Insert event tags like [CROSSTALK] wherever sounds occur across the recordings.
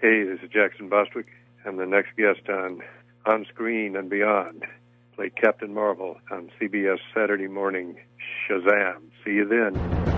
Hey, this is Jackson Bostwick. I'm the next guest on On Screen and Beyond. Play Captain Marvel on CBS Saturday morning. Shazam. See you then.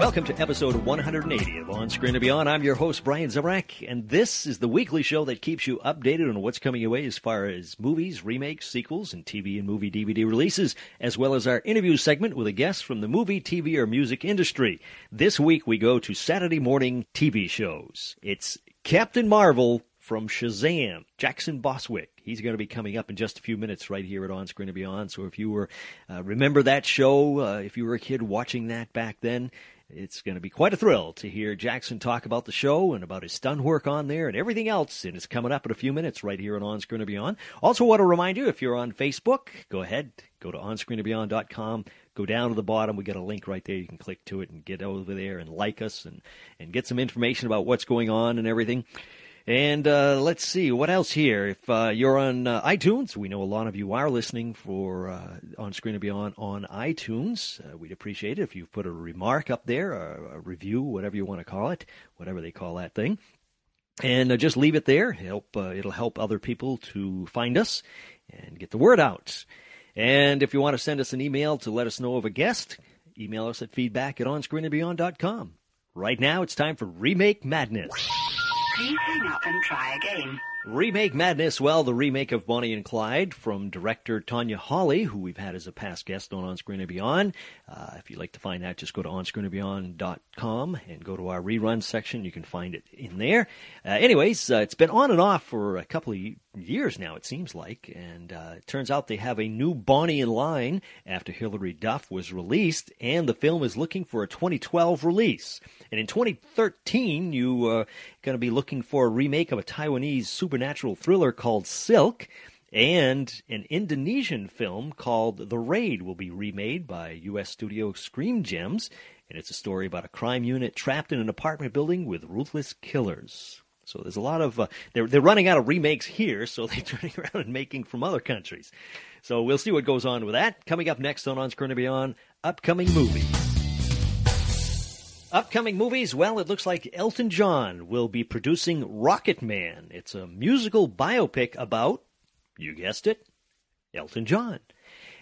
Welcome to episode 180 of On Screen and Beyond. I'm your host, Brian Zemrak, and this is the weekly show that keeps you updated on what's coming your way as far as movies, remakes, sequels, and TV and movie DVD releases, as well as our interview segment with a guest from the movie, TV, or music industry. This week we go to Saturday morning TV shows. It's Captain Marvel from Shazam, Jackson Bostwick. He's going to be coming up in just a few minutes right here at On Screen and Beyond. So if you were uh, remember that show, uh, if you were a kid watching that back then, it's going to be quite a thrill to hear Jackson talk about the show and about his stunt work on there and everything else. And it's coming up in a few minutes right here on On Screen and Beyond. Also, want to remind you if you're on Facebook, go ahead, go to onscreenandbeyond.com. Go down to the bottom. We got a link right there. You can click to it and get over there and like us and, and get some information about what's going on and everything. And uh, let's see what else here. If uh, you're on uh, iTunes, we know a lot of you are listening for uh, on Screen and Beyond on iTunes. Uh, we'd appreciate it if you put a remark up there, a, review, whatever you want to call it, whatever they call that thing, and uh, just leave it there. Help it'll help other people to find us and get the word out. And if you want to send us an email to let us know of a guest, email us at feedback at onscreenandbeyond.com. Right now, it's time for Remake Madness. Please hang up and try again. Remake Madness, well, the remake of Bonnie and Clyde from director Tanya Hawley, who we've had as a past guest on On Screen and Beyond. Uh, if you'd like to find that, just go to onscreenandbeyond.com and go to our rerun section. You can find it in there. Uh, anyways, uh, it's been on and off for a couple of years now, it seems like, and uh, it turns out they have a new Bonnie in line after Hilary Duff was released, and the film is looking for a 2012 release. And in 2013, you are going to be looking for a remake of a Taiwanese supernatural thriller called Silk. And an Indonesian film called The Raid will be remade by U.S. studio Screen Gems, and it's a story about a crime unit trapped in an apartment building with ruthless killers. So there's a lot of uh, they're they're running out of remakes here, so [LAUGHS] they're turning around and making from other countries. So we'll see what goes on with that. Coming up next on On Screen and Beyond, upcoming movies. Upcoming movies, well, it looks like Elton John will be producing Rocket Man. It's a musical biopic about, you guessed it, Elton John.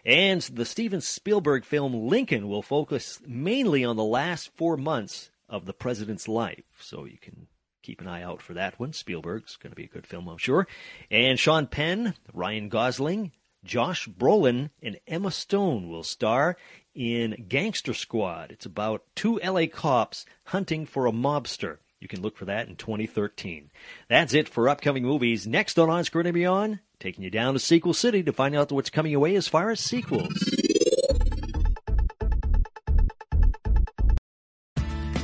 And the Steven Spielberg film Lincoln will focus mainly on the last four months of the president's life. So you can keep an eye out for that one. Spielberg's going to be a good film, I'm sure. And Sean Penn, Ryan Gosling, Josh Brolin, and Emma Stone will star in Gangster Squad. It's about two LA cops hunting for a mobster. You can look for that in 2013. That's it for upcoming movies. Next on On Screen and Beyond, taking you down to Sequel City to find out what's coming away as far as sequels.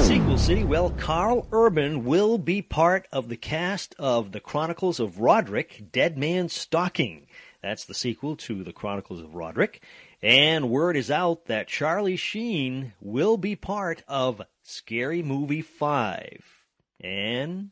Sequel City, well, Karl Urban will be part of the cast of The Chronicles of Roderick, Dead Man's Stalking. That's the sequel to The Chronicles of Roderick. And word is out that Charlie Sheen will be part of Scary Movie 5. And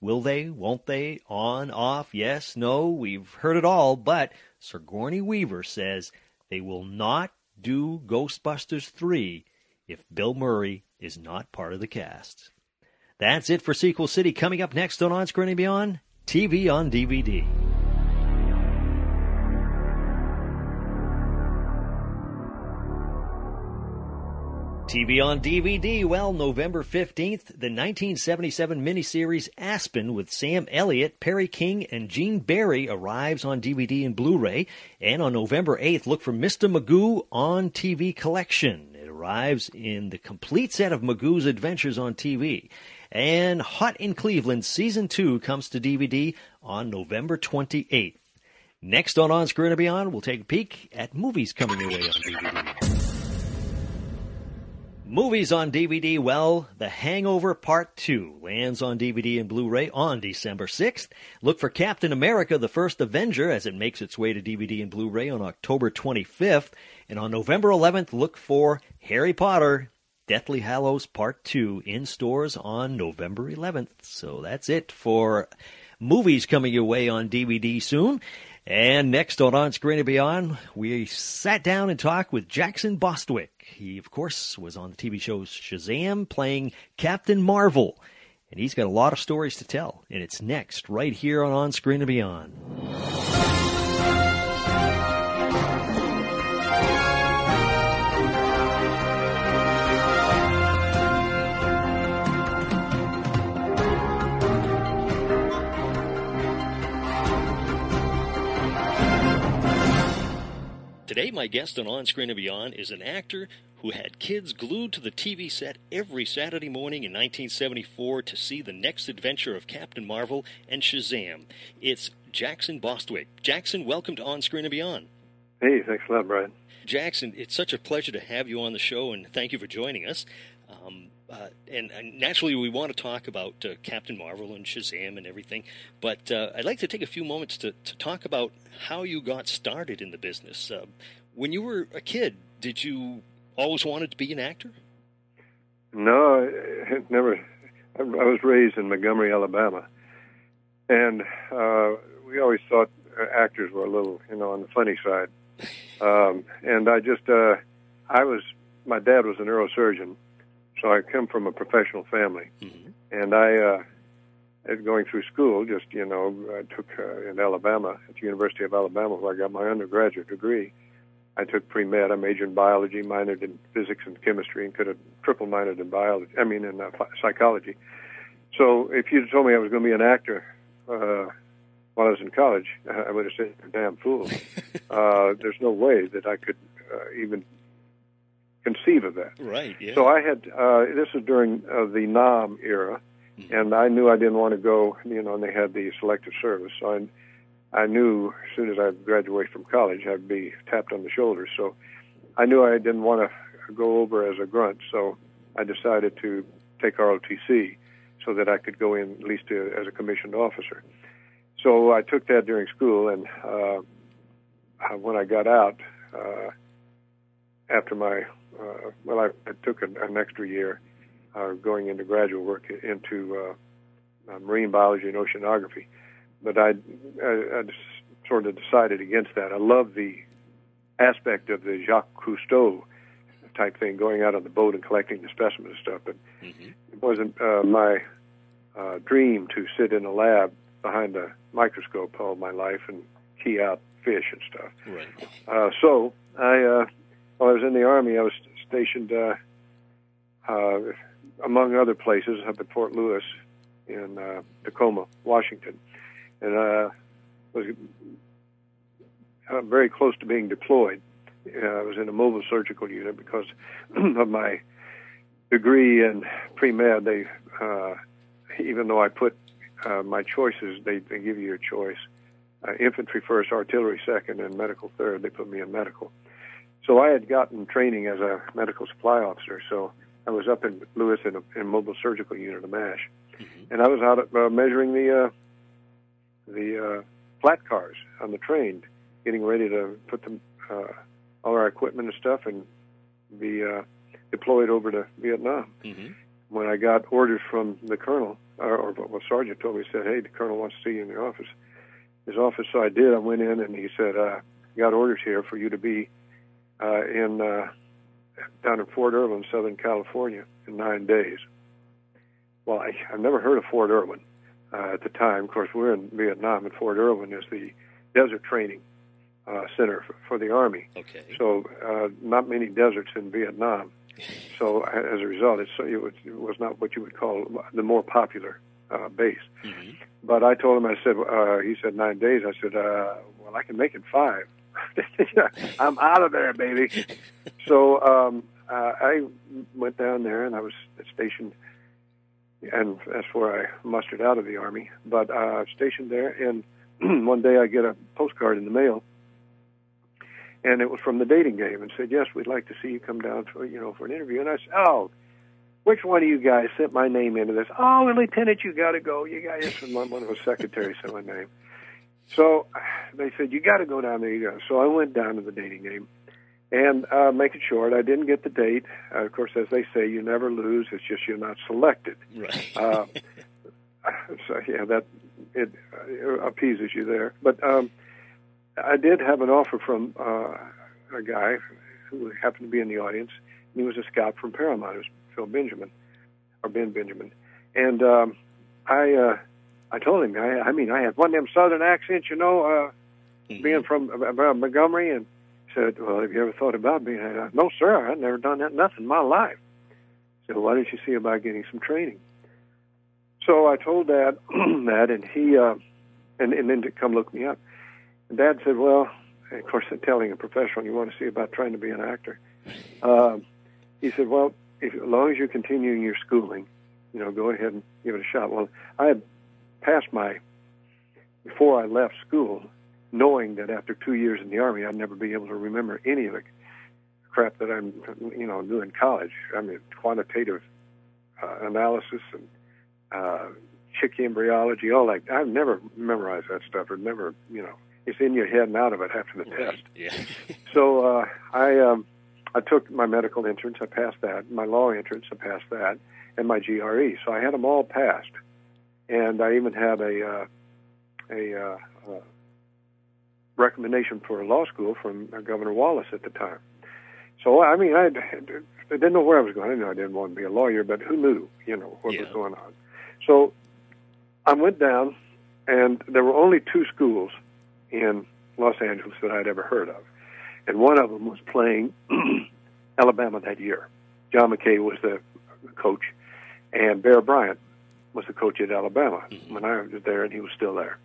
will they, won't they, on, off, yes, no, we've heard it all, but Sir Sigourney Weaver says they will not do Ghostbusters 3 if Bill Murray is not part of the cast. That's it for Sequel City. Coming up next on On Screen and Beyond, TV on DVD. TV on DVD. Well, November 15th, the 1977 miniseries Aspen with Sam Elliott, Perry King, and Gene Barry arrives on DVD and Blu-ray. And on November 8th, look for Mr. Magoo on TV Collection. Arrives in the complete set of Magoo's adventures on TV. And Hot in Cleveland Season 2 comes to DVD on November 28th. Next on On Screen and Beyond, we'll take a peek at movies coming your way on DVD. Movies on DVD, well, The Hangover Part 2 lands on DVD and Blu-ray on December 6th. Look for Captain America, The First Avenger as it makes its way to DVD and Blu-ray on October 25th. And on November 11th, look for Harry Potter, Deathly Hallows Part 2 in stores on November 11th. So that's it for movies coming your way on DVD soon. And next on On Screen and Beyond, we sat down and talked with Jackson Bostwick. He, of course, was on the TV show Shazam playing Captain Marvel. And he's got a lot of stories to tell. And it's next, right here on On Screen and Beyond. Today, my guest on On Screen and Beyond is an actor who had kids glued to the TV set every Saturday morning in 1974 to see the next adventure of Captain Marvel and Shazam. It's Jackson Bostwick. Jackson, welcome to On Screen and Beyond. Hey, thanks a lot, Brian. Jackson, it's such a pleasure to have you on the show, and thank you for joining us. Um, uh, and, and, naturally, we want to talk about uh, Captain Marvel and Shazam and everything. But uh, I'd like to take a few moments to, to talk about how you got started in the business. Uh, when you were a kid, did you always wanted to be an actor? No, it never. I was raised in Montgomery, Alabama, and uh, we always thought actors were a little, you know, on the funny side. [LAUGHS] Um, and I just, uh, I was, my dad was a neurosurgeon so I come from a professional family, mm-hmm. and I, uh, going through school, just you know, I took uh, in Alabama at the University of Alabama where I got my undergraduate degree. I took pre med. I majored in biology, minored in physics and chemistry, and could have triple minored in biology. I mean, in uh, psychology. So if you'd told me I was going to be an actor uh, while I was in college, [LAUGHS] I would have said, "You're a damn fool." [LAUGHS] uh, there's no way that I could uh, even conceive of that. Right. Yeah. So I had uh, this was during uh, the NAM era, mm-hmm. and I knew I didn't want to go. You know, and they had the selective service, so I, I knew as soon as I graduated from college, I'd be tapped on the shoulder. So I knew I didn't want to go over as a grunt. So I decided to take ROTC so that I could go in at least to, as a commissioned officer. So I took that during school, and uh, when I got out uh, after my uh, well, I, I took an, an extra year uh, going into graduate work into uh, uh, marine biology and oceanography, but I, I, I just sort of decided against that. I love the aspect of the Jacques Cousteau type thing, going out on the boat and collecting the specimens and stuff, but mm-hmm. it wasn't uh, my uh, dream to sit in a lab behind a microscope all my life and key out fish and stuff. Right. Uh, so I uh, while I was in the army, I was stationed, uh, uh, among other places, up at Fort Lewis in uh, Tacoma, Washington, and uh, was uh, very close to being deployed. Uh, I was in a mobile surgical unit because [CLEARS THROAT] of my degree in pre med. They, uh, even though I put uh, my choices, they, they give you a choice: uh, infantry first, artillery second, and medical third. They put me in medical. So I had gotten training as a medical supply officer. So I was up in Lewis in a in mobile surgical unit, a MASH, mm-hmm. and I was out uh, measuring the uh, the uh, flat cars on the train, getting ready to put them uh, all our equipment and stuff and be uh, deployed over to Vietnam. Mm-hmm. When I got orders from the colonel, or, or well, sergeant told me, he said, "Hey, the colonel wants to see you in the office." His office, so I did. I went in and he said, uh, "Got orders here for you to be." Uh, in uh, down in Fort Irwin, Southern California, in nine days. Well, I, I've never heard of Fort Irwin uh, at the time. Of course, we're in Vietnam, and Fort Irwin is the desert training uh, center for, for the Army. Okay. So, uh, not many deserts in Vietnam. so as a result, it's, it, was, it was not what you would call the more popular uh, base. Mm-hmm. But I told him, I said, uh, he said nine days. I said, uh, well, I can make it five. [LAUGHS] I'm out of there, baby. so um, uh, I went down there, and I was stationed, and that's where I mustered out of the army. But uh, stationed there, and [CLEARS THROAT] one day I get a postcard in the mail, and it was from the dating game, and said, "Yes, we'd like to see you come down for you know for an interview." And I said, "Oh." Which one of you guys sent my name into this? Oh, Lieutenant, you got to go. You guys, [LAUGHS] one of the secretaries sent my name. So they said, you got to go down there. You go. So I went down to the dating game. And uh, make it short, I didn't get the date. Uh, of course, as they say, you never lose. It's just you're not selected. Right. uh, [LAUGHS] so yeah, that it uh, appeases you there. But um, I did have an offer from uh, a guy who happened to be in the audience. And He was a scout from Paramount. It was Phil Benjamin or Ben Benjamin, and um, I uh, I told him I, I mean I had one of them Southern accents, you know, uh, Mhm. being from uh, Montgomery, and said, "Well, have you ever thought about being?" Uh, no, sir, I've never done that nothing in my life. So why don't you see about getting some training? So I told Dad [CLEARS THROAT] that, and he uh, and and then to come look me up. And Dad said, "Well, of course, telling a professional you want to see about trying to be an actor." Um, he said, "Well, if, as long as you're continuing your schooling, you know, go ahead and give it a shot." Well, I had passed my before I left school, knowing that after two years in the army, I'd never be able to remember any of the crap that I'm, you know, doing in college. I mean, quantitative uh, analysis and uh, chick embryology, all that. I've never memorized that stuff, or never, you know, it's in your head and out of it after the Right. test. Yeah. [LAUGHS] So uh, I um, I took my medical entrance, I passed that. My law entrance, I passed that, and my GRE. So I had them all passed, and I even had a uh, a uh, uh, recommendation for a law school from uh, Governor Wallace at the time. So I mean, I, I didn't know where I was going. I knew I didn't want to be a lawyer, but who knew, you know, what was going on. So I went down, and there were only two schools in Los Angeles that I'd ever heard of, and one of them was playing [CLEARS THROAT] Alabama that year. John McKay was the coach, and Bear Bryant was the coach at Alabama Mhm. when I was there, and he was still there.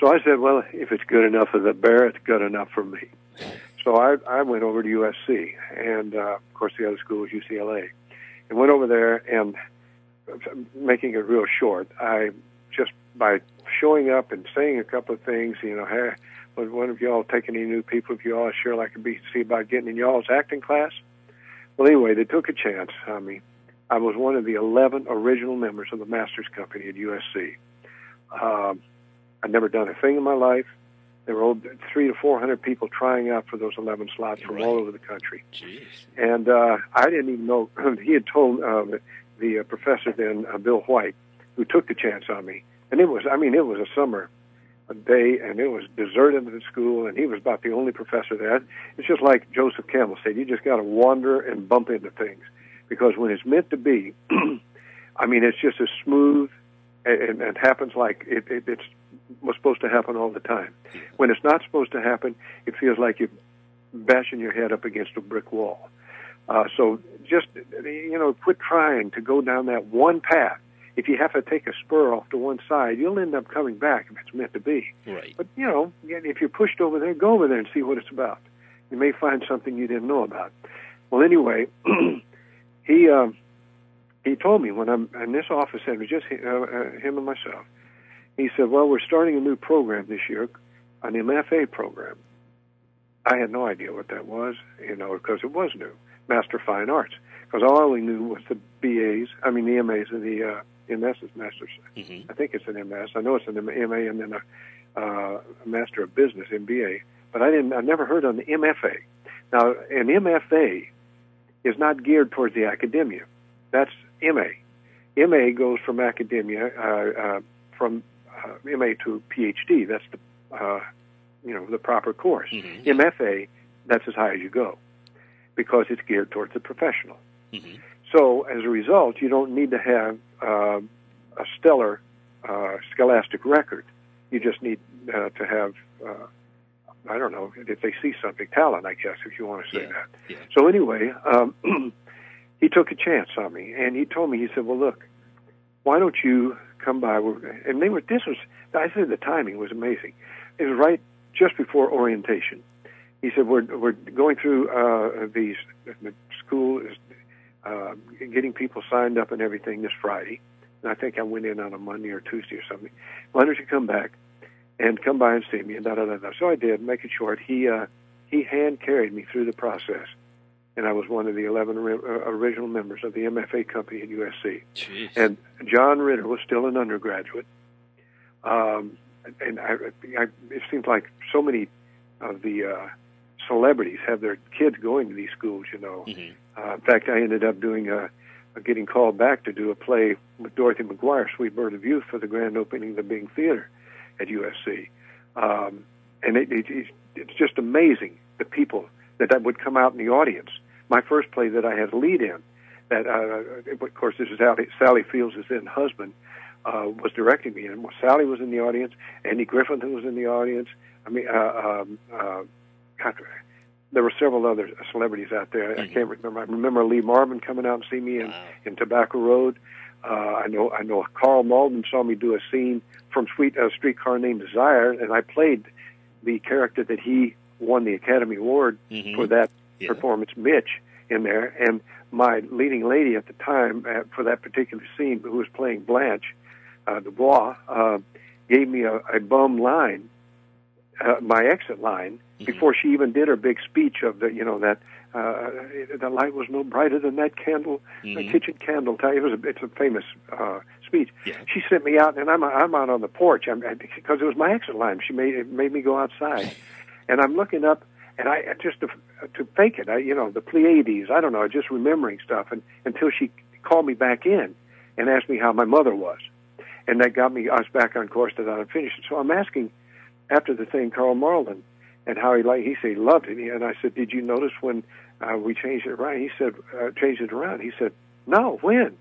So I said, "Well, if it's good enough for the Bear, it's good enough for me." So I, I went over to USC, and uh, of course the other school was UCLA, and went over there. And making it real short, I just by showing up and saying a couple of things, you know, hey, would one of y'all take any new people? If y'all sure I could be see about getting in y'all's acting class. Well, anyway, they took a chance on me. I was one of the 11 original members of the Masters Company at USC. Um, I'd never done a thing in my life. There were three to 400 people trying out for those 11 slots from Right. all over the country. Jeez. And uh, I didn't even know, [CLEARS THROAT] he had told uh, the, uh, professor then, uh, Bill White, who took the chance on me. And it was, I mean, it was a summer a day, and it was deserted at the school, and he was about the only professor there. It's just like Joseph Campbell said, you just got to wander and bump into things. Because when it's meant to be, [CLEARS THROAT] I mean, it's just as smooth and, and happens like it, it, it's was supposed to happen all the time. When it's not supposed to happen, it feels like you're bashing your head up against a brick wall. Uh, so just you know, quit trying to go down that one path. If you have to take a spur off to one side, you'll end up coming back if it's meant to be. Right. But you know, if you're pushed over there, go over there and see what it's about. You may find something you didn't know about. Well, anyway, [CLEARS THROAT] he um, he told me when I'm in this office, and it was just uh, uh, him and myself. He said, "Well, we're starting a new program this year, an MFA program." I had no idea what that was, you know, because it was new, Master of Fine Arts. Because all I only knew was the BAs, I mean the MAs and the uh, MS is Masters. hmm I think it's an MS. I know it's an MA and then a, uh, a Master of Business MBA. But I didn't. I never heard on the MFA. Now, an MFA is not geared towards the academia. That's MA. MA goes from academia uh, uh, from uh, MA to PhD. That's the uh, you know the proper course. Mhm. MFA, that's as high as you go, because it's geared towards the professional. hmm So as a result, you don't need to have uh, a stellar uh, scholastic record. You just need uh, to have, uh, I don't know, if they see something, talent, I guess, if you want to say Yeah. that. Yeah. So anyway, um, [CLEARS THROAT] he took a chance on me, and he told me, he said, "Well, look, why don't you come by?" And they were. This was. I said the timing was amazing. It was right just before orientation. He said, "We're we're going through uh, these. The school is uh, getting people signed up and everything this Friday." And I think I went in on a Monday or Tuesday or something. Why don't you come back and come by and see me? And da da da da. So I did. Make it short. He uh, he hand carried me through the process, and I was one of the eleven ri- uh, original members of the MFA company at USC. Jeez. And John Ritter was still an undergraduate. Um, and I, I, it seems like so many of the uh, celebrities have their kids going to these schools. You know. Mhm. Uh, in fact, I ended up doing a, a getting called back to do a play with Dorothy McGuire, Sweet Bird of Youth, for the grand opening of the Bing Theater at USC. Um, and it, it, it's- it's just amazing the people that, that would come out in the audience. My first play that I had a lead in, that uh, of course this is Sally, Sally Fields' then husband, uh, was directing me, and Sally was in the audience. Andy Griffin was in the audience. I mean, uh, um, uh, God, there were several other celebrities out there. I Mhm. can't remember. I remember Lee Marvin coming out and see me in, Wow. in Tobacco Road. Uh, I know I know Karl Malden saw me do a scene from Sweet uh, Streetcar Named Desire, and I played the character that he won the Academy Award Mhm. for that Yeah. performance, Mitch, in there. And my leading lady at the time uh, for that particular scene, who was playing Blanche uh, Dubois, uh, gave me a, a bum line, uh, my exit line, Mhm. before she even did her big speech of the, you know, that uh, the light was no brighter than that candle, the Mhm. kitchen candle. It was a, it's a famous uh, speech. Yeah. She sent me out, and I'm I'm out on the porch. I'm because it was my exit line. She made it made me go outside, [LAUGHS] and I'm looking up, and I just to, to fake it. I you know the Pleiades. I don't know. Just remembering stuff, and until she called me back in and asked me how my mother was, and that got me us back on course that I finished. So I'm asking after the thing, Carl Marlin, and how he like. He said he loved it, and I said, did you notice when uh, we changed it around? He said uh, changed it around. He said, no, when?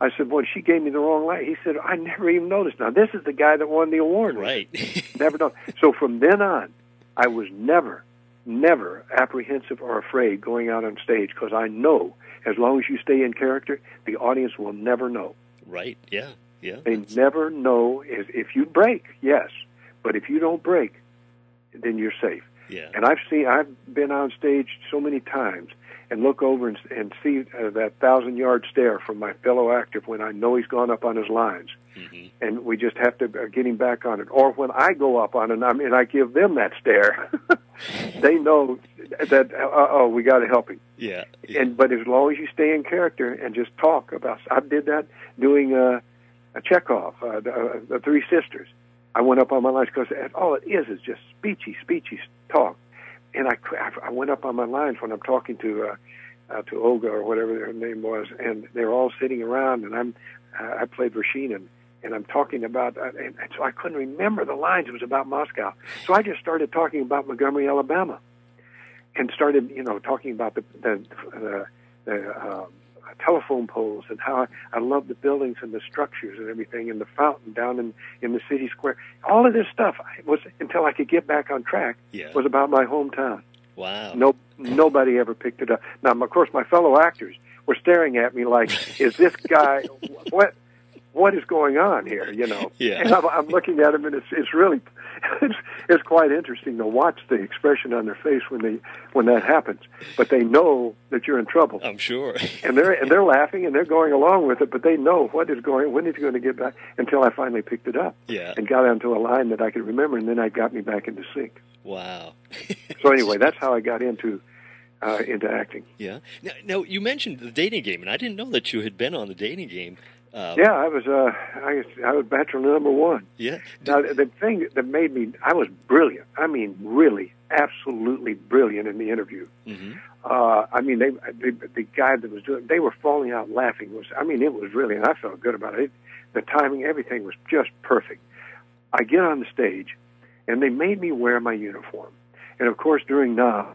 I said, well, she gave me the wrong light. He said, I never even noticed. Now this is the guy that won the award. Right. [LAUGHS] Never done. So from then on, I was never, never apprehensive or afraid going out on stage because I know as long as you stay in character, the audience will never know. right. Yeah. Yeah. They never know if, if you break, yes, but if you don't break, then you're safe. Yeah. And I've seen, I've been on stage so many times and look over and, and see uh, that thousand yard stare from my fellow actor when I know he's gone up on his lines, hmm and we just have to uh, get him back on it. Or when I go up on it and, I mean, and I give them that stare, [LAUGHS] they know that uh oh, we got to help him. Yeah. yeah. And but as long as you stay in character and just talk about, I did that doing uh, a Chekhov, uh, the, uh, the Three Sisters. I went up on my lines because all it is is just speechy, speechy talk. And I, I went up on my lines when I'm talking to uh, uh, to Olga or whatever her name was, and they're all sitting around, and I'm uh, I played Rasheen and. And I'm talking about, uh, and, and so I couldn't remember the lines. It was about Moscow, so I just started talking about Montgomery, Alabama, and started, you know, talking about the the, the, the uh, telephone poles and how I, I love the buildings and the structures and everything and the fountain down in in the city square. All of this stuff was until I could get back on track Yeah. was about my hometown. Wow. No, nobody ever picked it up. Now, of course, my fellow actors were staring at me like, "Is this guy [LAUGHS] what?" What is going on here? You know, [LAUGHS] Yeah. and I'm, I'm looking at them, and it's it's really it's it's quite interesting to watch the expression on their face when they when that happens. But they know that you're in trouble I'm sure. [LAUGHS] and they're and they're laughing and they're going along with it, but they know what is going when it's going to get back. Until I finally picked it up Yeah. and got onto a line that I could remember, and then I got me back into sync. Wow. So [LAUGHS] anyway, that's how I got into uh, into acting. Yeah. Now, now you mentioned the dating game, and I didn't know that you had been on the dating game. Uh, Yeah, I was uh, I, I was bachelor number one. Yeah. Now the thing that made me I was brilliant. I mean, really, absolutely brilliant in the interview. hmm Uh, I mean, they the, the guy that was doing they were falling out laughing. Was I mean, it was really, and I felt good about it. The timing, everything was just perfect. I get on the stage, and they made me wear my uniform, and of course during Nah,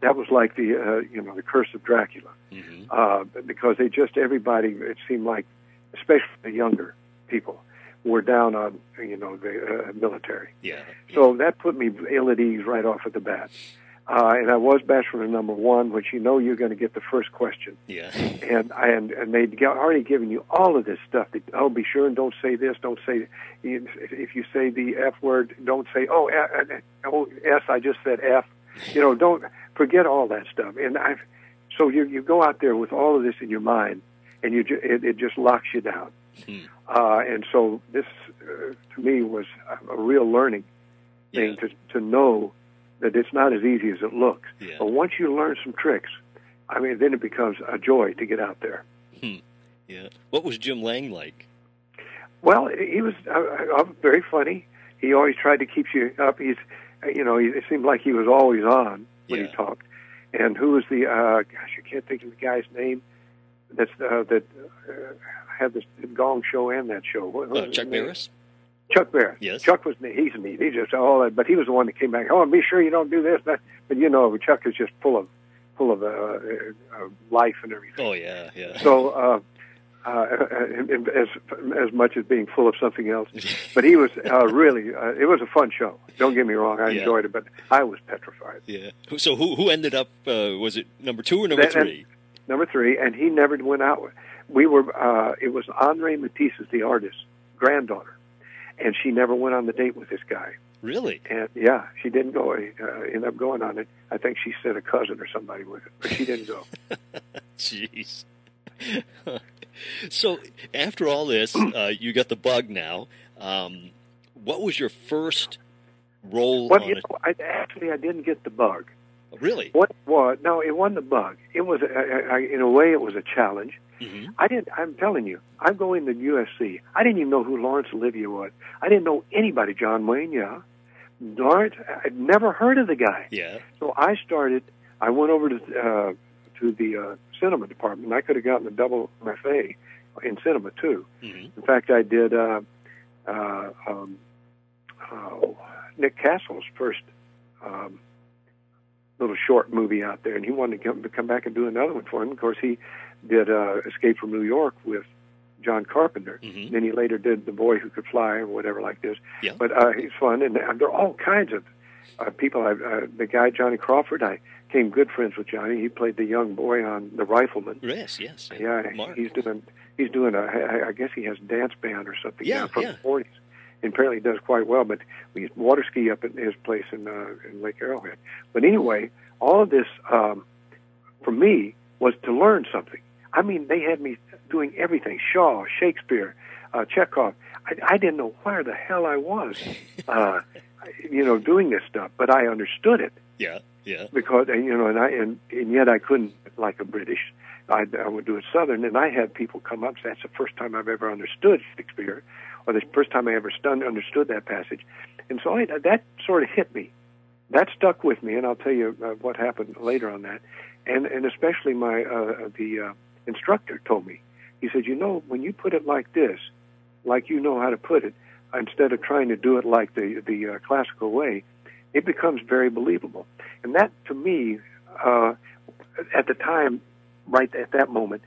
that was like the uh, you know the curse of Dracula hmm uh, because they just everybody it seemed like, especially the younger people, were down on you know the uh, military. Yeah. So that put me ill at ease right off at the bat. uh, and I was bachelor number one, which you know you're going to get the first question. Yeah. [LAUGHS] And I and, and they'd already given you all of this stuff. That, oh, be sure and don't say this. Don't say if you say the f word. Don't say oh, oh s. I just said f. You know, don't forget all that stuff. And I, so you you go out there with all of this in your mind, and you ju- it, it just locks you down. Hmm. Uh, and so this, uh, to me, was a, a real learning thing Yeah. to to know that it's not as easy as it looks. Yeah. But once you learn some tricks, I mean, then it becomes a joy to get out there. Yeah. What was Jim Lange like? Well, he was uh, uh, very funny. He always tried to keep you up. He's, uh, you know, he, it seemed like he was always on when Yeah. he talked. And who was the? Uh, gosh, I can't think of the guy's name. That's uh, that uh, had this Gong show and that show. What, what Uh, Chuck? Barris? Chuck Barris. Yes. Chuck was. He's neat. He just all that, but he was the one that came back. Oh, be sure you don't do this. That, but you know, Chuck is just full of full of uh, uh, uh, life and everything. Oh yeah, yeah. So, uh, uh, as as much as being full of something else, [LAUGHS] but he was uh, really. Uh, it was a fun show. Don't get me wrong. I Yeah. enjoyed it, but I was petrified. yeah. So who who ended up? Uh, was it number two or number that- three? Number three, and he never went out. with- We were. Uh, it was Andre Matisse's, the artist, granddaughter, and she never went on the date with this guy. Really? And yeah, she didn't go. Uh, end up going on it. I think she sent a cousin or somebody with it, but she didn't go. [LAUGHS] Jeez. [LAUGHS] so after all this, uh, you got the bug now. Um, what was your first role What on you know, I, actually, I didn't get the bug. Really? What it was? No, it wasn't the bug. It was, a, a, in a way, it was a challenge. hmm I didn't. I'm telling you, I'm going to USC. I didn't even know who Laurence Olivier was. I didn't know anybody. John Wayne, yeah. Laurence, I'd never heard of the guy. Yeah. So I started. I went over to uh, to the uh, cinema department. I could have gotten a double MFA in cinema too. hmm In fact, I did uh, uh, um, oh, Nick Castle's first um, little short movie out there, and he wanted to come, to come back and do another one for him. Of course, he did uh, Escape from New York with John Carpenter. hmm Then he later did The Boy Who Could Fly or whatever like this. Yeah. But uh, he's fun, and uh, there are all kinds of uh, people. I, uh, the guy Johnny Crawford, I became good friends with Johnny. He played the young boy on The Rifleman. Yes. Yes. Yeah, Mark. he's doing. He's doing a. I I guess he has a dance band or something. Yeah, from yeah. the forties. And apparently does quite well. But we used water ski up at his place in uh, in Lake Arrowhead. But anyway, all of this um, for me was to learn something. I mean, they had me doing everything: Shaw, Shakespeare, uh, Chekhov. I, I didn't know where the hell I was, [LAUGHS] uh, you know, doing this stuff. But I understood it Yeah. Yeah. because and, you know, and I and, and yet I couldn't like a British. I, I would do it Southern, and I had people come up. That's the first time I've ever understood Shakespeare, or the first time I ever stun, understood that passage, and so I, that sort of hit me. That stuck with me, and I'll tell you uh, what happened later on that, and and especially my uh, the uh, instructor told me. He said, you know, when you put it like this, like you know how to put it, instead of trying to do it like the the uh, classical way, it becomes very believable. And that, to me, uh, at the time, right at that moment,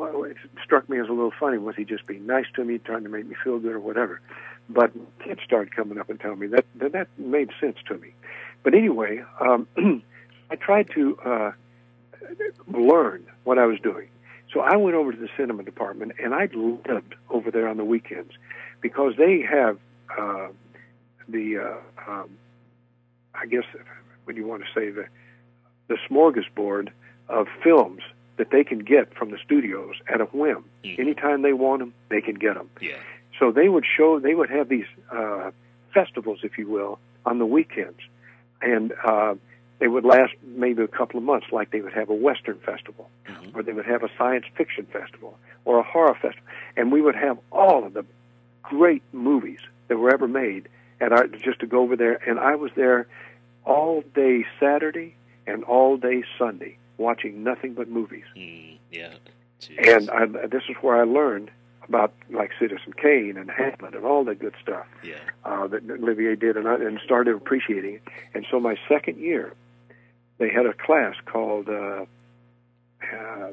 well, it struck me as a little funny. Was he just being nice to me, trying to make me feel good, or whatever? But kids started coming up and telling me that that, that made sense to me. But anyway, um, [CLEARS THROAT] I tried to uh, learn what I was doing. So I went over to the cinema department, and I lived over there on the weekends because they have uh, the, uh, um, I guess, do you want to say, the the smorgasbord of films that they can get from the studios at a whim. Mhm. Anytime they want them, they can get them. Yeah. So they would show, they would have these uh, festivals, if you will, on the weekends, and uh, they would last maybe a couple of months. Like they would have a Western festival, Mhm. or they would have a science fiction festival, or a horror festival, and we would have all of the great movies that were ever made at our just to go over there. And I was there all day Saturday and all day Sunday, watching nothing but movies. Mm, yeah. Jeez. And I, this is where I learned about like Citizen Kane and Hamlet and all that good stuff yeah. uh, that Olivier did, and I and started appreciating it. And so my second year, they had a class called uh, uh,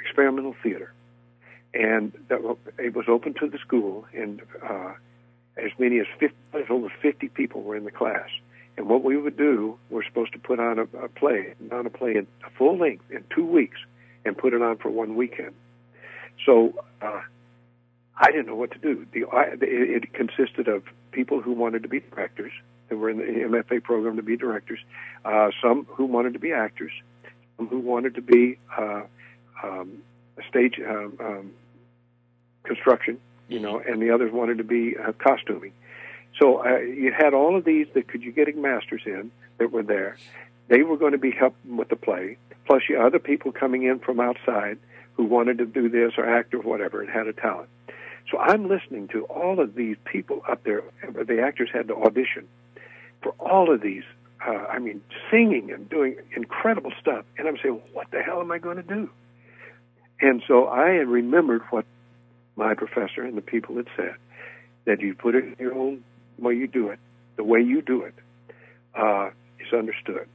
experimental theater, and that, it was open to the school, and uh, as many as 50, over 50 people were in the class, And what we would do, we're supposed to put on a, a play, on a play in a full length in two weeks, and put it on for one weekend. So uh, I didn't know what to do. The, I, it, it consisted of people who wanted to be directors, that were in the MFA program to be directors, uh, some who wanted to be actors, some who wanted to be uh, um, stage um, um, construction, you know, and the others wanted to be uh, costuming. So uh, you had all of these that could you getting masters in that were there. They were going to be helping with the play. Plus, you other people coming in from outside who wanted to do this or act or whatever and had a talent. So I'm listening to all of these people up there. The actors had to audition for all of these. Uh, I mean, singing and doing incredible stuff. And I'm saying, what the hell am I going to do? And so I had remembered what my professor and the people had said that you put it in your own way you do it, the way you do it uh, is understood.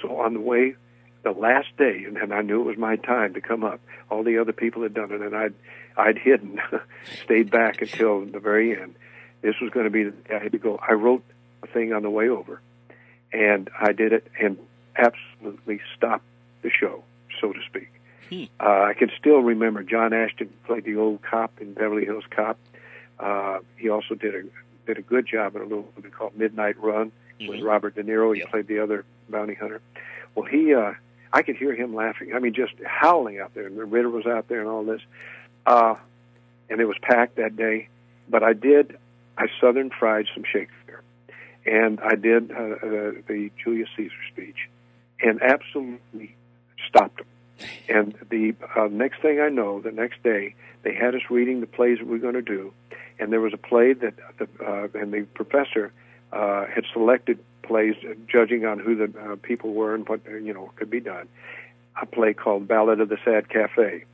So on the way, the last day, and, and I knew it was my time to come up. All the other people had done it, and I'd I'd hidden, [LAUGHS] stayed back until the very end. This was going to be the day I had to go. I wrote a thing on the way over, and I did it and absolutely stopped the show, so to speak. Hmm. Uh, I can still remember John Ashton played the old cop in Beverly Hills Cop. Uh, he also did a did a good job in a little movie called Midnight Run with Mhm. Robert De Niro. He Yep. played the other bounty hunter. Well, he, uh, I could hear him laughing. I mean, just howling out there. And the Ritter was out there and all this. Uh, and it was packed that day. But I did, I southern fried some Shakespeare. And I did uh, uh, the Julius Caesar speech and absolutely stopped him. And the uh, next thing I know, the next day, they had us reading the plays that we were going to do. And there was a play that, the, uh, and the professor uh, had selected plays uh, judging on who the uh, people were and what uh, you know could be done. A play called Ballad of the Sad Cafe,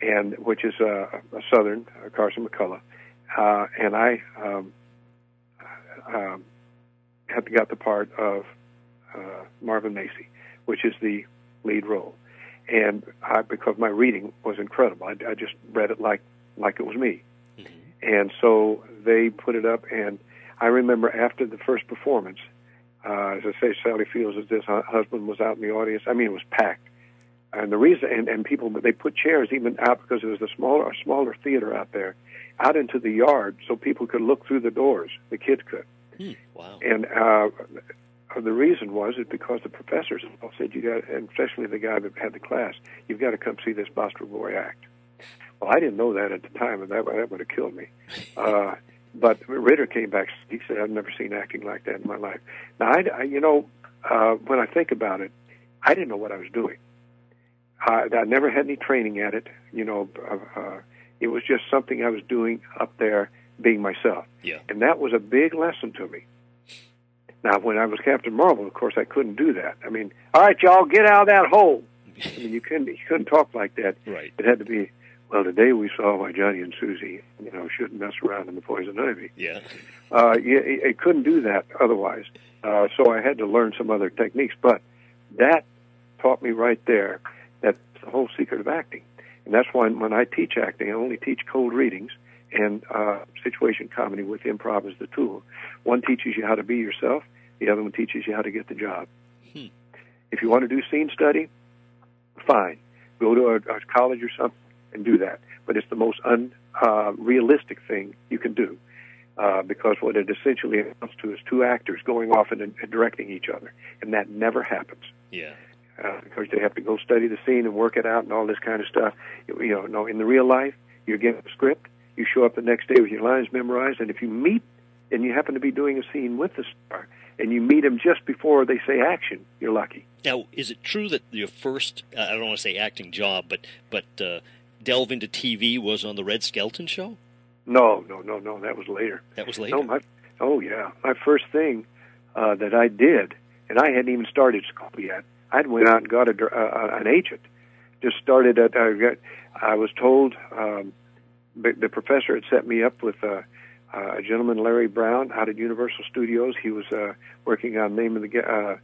and which is uh, a Southern uh, Carson McCullough, uh, and I um, um, had got the part of uh, Marvin Macy, which is the lead role, and I, because my reading was incredible, I, I just read it like like it was me. And so they put it up and. I remember after the first performance, uh, as I say, Sally Fields as this husband was out in the audience. I mean, it was packed, and the reason and, and people they put chairs even out because it was a smaller a smaller theater out there, out into the yard so people could look through the doors. The kids could, Hmm. Wow. and uh, the reason was is because the professors all said you got, and especially the guy that had the class, you've got to come see this Boston Boy act. Well, I didn't know that at the time, and that that would have killed me. Uh, but Ritter came back. He said, "I've never seen acting like that in my life." Now, I, I you know, uh, when I think about it, I didn't know what I was doing. I, I never had any training at it. You know, uh, uh, it was just something I was doing up there, being myself, Yeah. and that was a big lesson to me. Now, when I was Captain Marvel, of course, I couldn't do that. I mean, all right, y'all, get out of that hole. I mean, you couldn't you couldn't talk like that. Right. It had to be. Well, today we saw why Johnny and Susie, you know, shouldn't mess around in the poison ivy. Yeah. Uh, you, it couldn't do that otherwise. Uh, so I had to learn some other techniques. But that taught me right there that's the whole secret of acting. And that's why when I teach acting, I only teach cold readings and uh, situation comedy with improv as the tool. One teaches you how to be yourself. The other one teaches you how to get the job. Hmm. If you want to do scene study, fine. Go to a, a college or something and do that. But it's the most unrealistic thing you can do uh, because what it essentially amounts to is two actors going off and, and directing each other, and that never happens. Yeah. Uh, because they have to go study the scene and work it out and all this kind of stuff. You, you know, no, in the real life, you're given a script. You show up the next day with your lines memorized, and if you meet and you happen to be doing a scene with the star, and you meet him just before they say action, you're lucky. Now, is it true that your first, uh, I don't want to say acting job, but but uh, delve into TV was on the Red Skelton show? No, no, no, no. That was later. That was later. No, my oh yeah, my first thing uh, that I did, and I hadn't even started school yet. I went out and got a, dir- uh, an agent. Just started at. I, got, I was told um, the, the professor had set me up with uh, uh, a gentleman, Larry Brown, out at Universal Studios. He was uh, working on Name of the uh,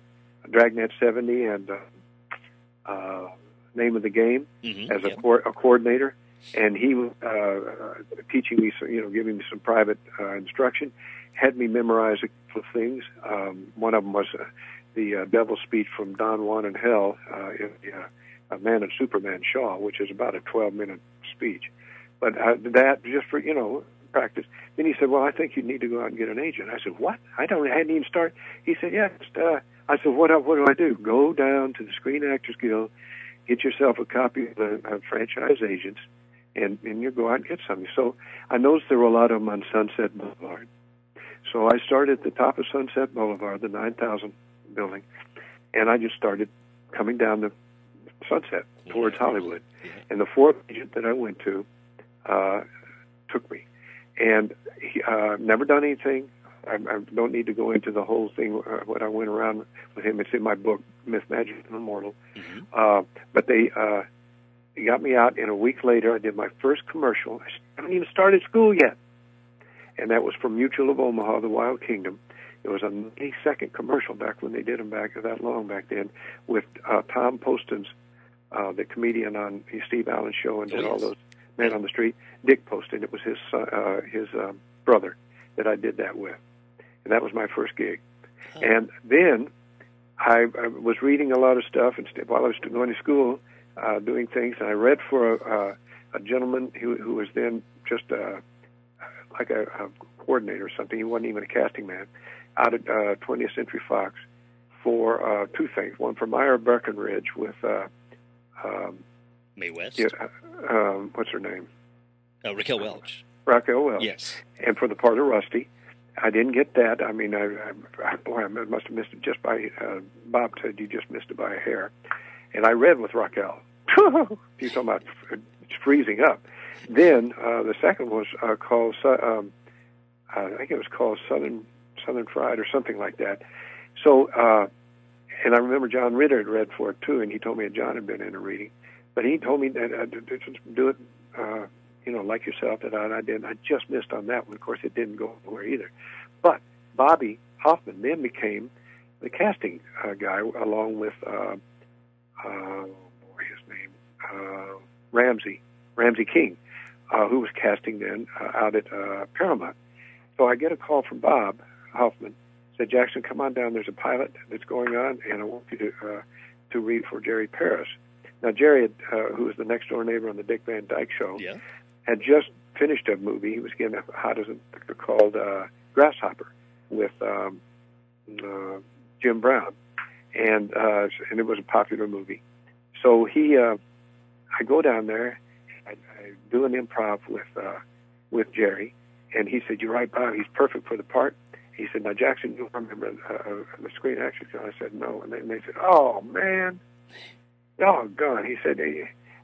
Dragnet 70 and uh, uh, Name of the Game Mhm, as a, yep. co- a coordinator, and he was uh, uh, teaching me, you know, giving me some private uh, instruction. Had me memorize a of things. Um, one of them was uh, the uh, Devil speech from Don Juan in Hell uh, in the uh, Man and Superman Shaw, which is about a 12 minute speech. But uh, that just for you know practice. Then he said, "Well, I think you need to go out and get an agent." I said, "What? I don't. I hadn't even started." He said, "Yeah." Just, uh, I said, "What? What do I do? Go down to the Screen Actors Guild, get yourself a copy of the uh, franchise agents, and and you go out and get something." So I noticed there were a lot of them on Sunset Boulevard. So I started at the top of Sunset Boulevard, the 9,000 building, and I just started coming down the Sunset towards Hollywood. And the fourth agent that I went to uh, took me, and he uh, never done anything. I, I don't need to go into the whole thing uh, what I went around with him. It's in my book, Myth, Magic, and Immortal. Mhm. Uh, but they uh, they got me out, and a week later, I did my first commercial. I haven't even started school yet, and that was from Mutual of Omaha, the Wild Kingdom. It was a 90 second commercial back when they did them back that long back then with uh, Tom Poston's, uh, the comedian on the Steve Allen show and Oh, did all those men on the street. Dick Poston, it was his son, uh, his um, brother that I did that with, and that was my first gig. Oh. And then I, I was reading a lot of stuff and st- while I was going to school, uh, doing things, and I read for a, uh, a gentleman who, who was then just uh, like a, a coordinator or something. He wasn't even a casting man out at uh, 20th Century Fox for uh, two things. One for Myra Breckinridge with uh, um, Mae West, yeah, uh, um, what's her name, uh, Raquel Welch. Raquel Welch. Yes. and for the part of Rusty. I didn't get that. I mean, I, I, boy, I must have missed it just by. Uh, Bob said you just missed it by a hair, and I read with Raquel. [LAUGHS] you talking about freezing up? Then uh, the second was uh, called. Um, I think it was called Southern Southern Fried or something like that. So, uh, and I remember John Ritter had read for it too, and he told me that John had been in a reading, but he told me that uh, do it. Uh, you know, like yourself, that I, I didn't. I just missed on that one. Of course, it didn't go anywhere either. But Bobby Hoffman then became the casting uh, guy, along with uh, uh, boy, his name uh, Ramsey Ramsey King, uh, who was casting then uh, out at uh, Paramount. So I get a call from Bob Hoffman. Said Jackson, come on down. There's a pilot that's going on, and I want you to uh, to read for Jerry Paris. Now Jerry, uh, who was the next door neighbor on the Dick Van Dyke Show, Yeah. Had just finished a movie. He was getting a how does it called uh, Grasshopper with um, uh, Jim Brown, and uh, and it was a popular movie. So he, uh, I go down there, I, I do an improv with uh, with Jerry, and he said, "You're right, Bob. He's perfect for the part." He said, "Now Jackson, you remember uh, the Screen Actors Guild?" I said, "No," and they, and they said, "Oh man, oh God." He said,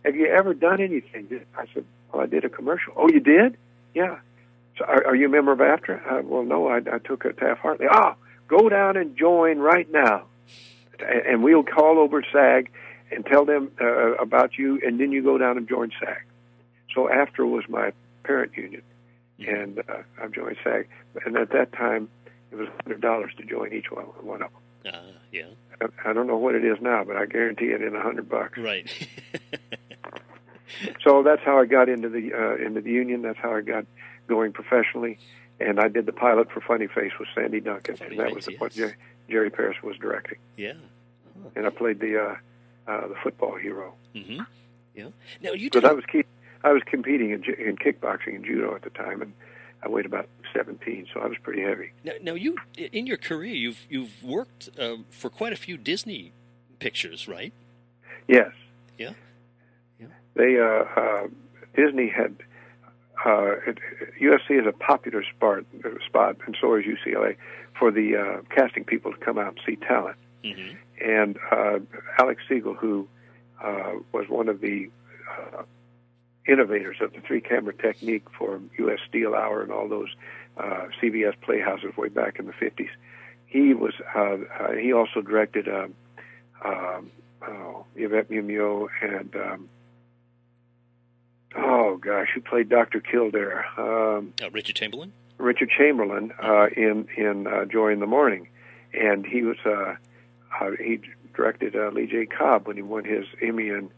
"Have you ever done anything?" I said, "Well, I did a commercial." "Oh, you did?" "Yeah." So, are, are you a member of AFTRA? Uh, well, no, I, I took a Taft Hartley. Oh, go down and join right now, and, and we'll call over SAG and tell them uh, about you, and then you go down and join SAG. So AFTRA was my parent union, and uh, I joined SAG. And at that time, it was hundred dollars to join each one, one of them. Uh, yeah. I- I don't know what it is now, but I guarantee it in a hundred bucks. Right. [LAUGHS] So that's how I got into the uh, into the union. That's how I got going professionally. And I did the pilot for Funny Face with Sandy Duncan, Funny and that Face, was the yes. what Jerry, Jerry Paris was directing. yeah. And I played the uh, uh, the football hero. hmm Yeah. Now you Because did. I was keep, I was competing in, in kickboxing and judo at the time, and I weighed about 17, so I was pretty heavy. Now, now you in your career you've you've worked uh, for quite a few Disney pictures, right? Yes. Yeah. They uh, uh, Disney had uh, it, USC is a popular spot, spot, and so is UCLA for the uh, casting people to come out and see talent. hmm And uh, Alex Segal, who uh, was one of the uh, innovators of the three-camera technique for U.S. Steel Hour and all those uh, CBS playhouses way back in the 50s, he was uh, uh, he also directed um, um, oh, Yvette Mimieux and um, oh gosh, who played Dr. Kildare? Um, Uh, Richard Chamberlain. Richard Chamberlain uh, in in uh, Joy in the Morning, and he was uh, uh, he directed uh, Lee J. Cobb when he won his Emmy in,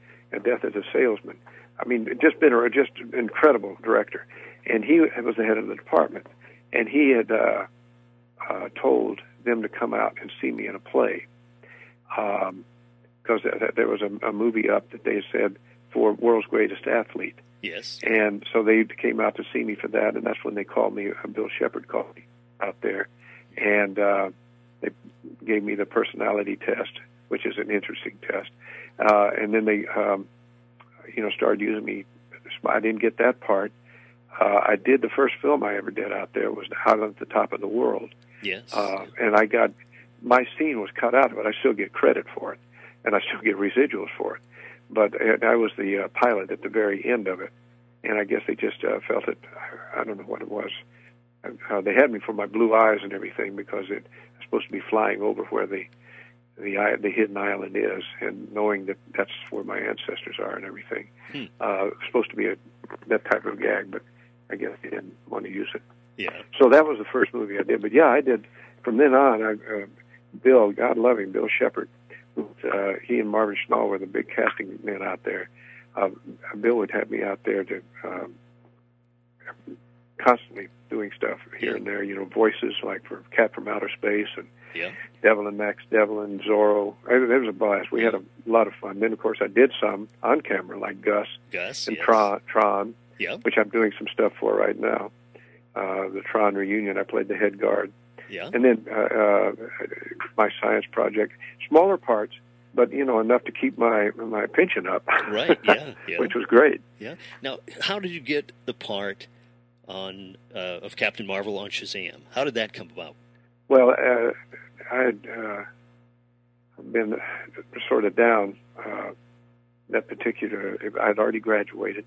Death as a Salesman. I mean, just been a just incredible director, and he was the head of the department, and he had uh, uh, told them to come out and see me in a play. Um, because there was a, a movie up that they said for world's greatest athlete. Yes. And so they came out to see me for that, and that's when they called me. Uh, Bill Shepard called me out there, and uh, they gave me the personality test, which is an interesting test. Uh, and then they, um, you know, started using me. I didn't get that part. Uh, I did the first film I ever did out there was Out at the Top of the World. Yes. Uh, and I got my scene was cut out, but I still get credit for it, and I still get residuals for it. But I was the uh, pilot at the very end of it, and I guess they just uh, felt it. I don't know what it was. Uh, they had me for my blue eyes and everything because it was supposed to be flying over where the the the hidden island is, and knowing that that's where my ancestors are and everything. Hmm. Uh, it was supposed to be a that type of gag, but I guess they didn't want to use it. Yeah. So that was the first movie I did. But yeah, I did. From then on, I, uh, Bill, God love him, Bill Shepard, uh, he and Marvin Schnall were the big casting men out there. Uh, Bill would have me out there to um, constantly doing stuff here and there. You know, voices like for Cat from Outer Space and Yeah. Devlin, Max Devlin, Zorro. It, was a blast. We had a lot of fun. Then, of course, I did some on camera, like Gus Gus. and yes. Tron, Tron, Yeah. which I'm doing some stuff for right now. Uh, the Tron reunion, I played the head guard, Yeah. and then uh, uh, my science project, smaller parts, but you know enough to keep my my pension up. Right. Yeah. [LAUGHS] Yeah. which was great. Yeah. Now, how did you get the part on uh, of Captain Marvel on Shazam? How did that come about? Well, uh, I had uh, been sort of down uh, that particular. I'd already graduated,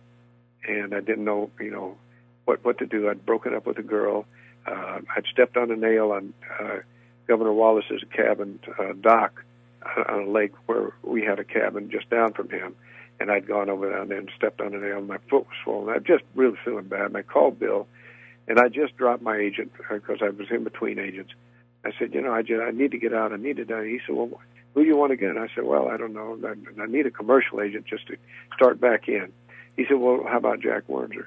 and I didn't know, you know, what what to do. I'd broken up with a girl. Uh, I'd stepped on a nail on uh, Governor Wallace's cabin uh, dock on a lake where we had a cabin just down from him. And I'd gone over down there and stepped on a nail. My foot was swollen. I'm just really feeling bad. And I called Bill, and I just dropped my agent because I was in between agents. I said, you know, I just I need to get out. I need to die. He said, well, who do you want to get? And I said, well, I don't know. I, I need a commercial agent just to start back in. He said, well, how about Jack Wurmser?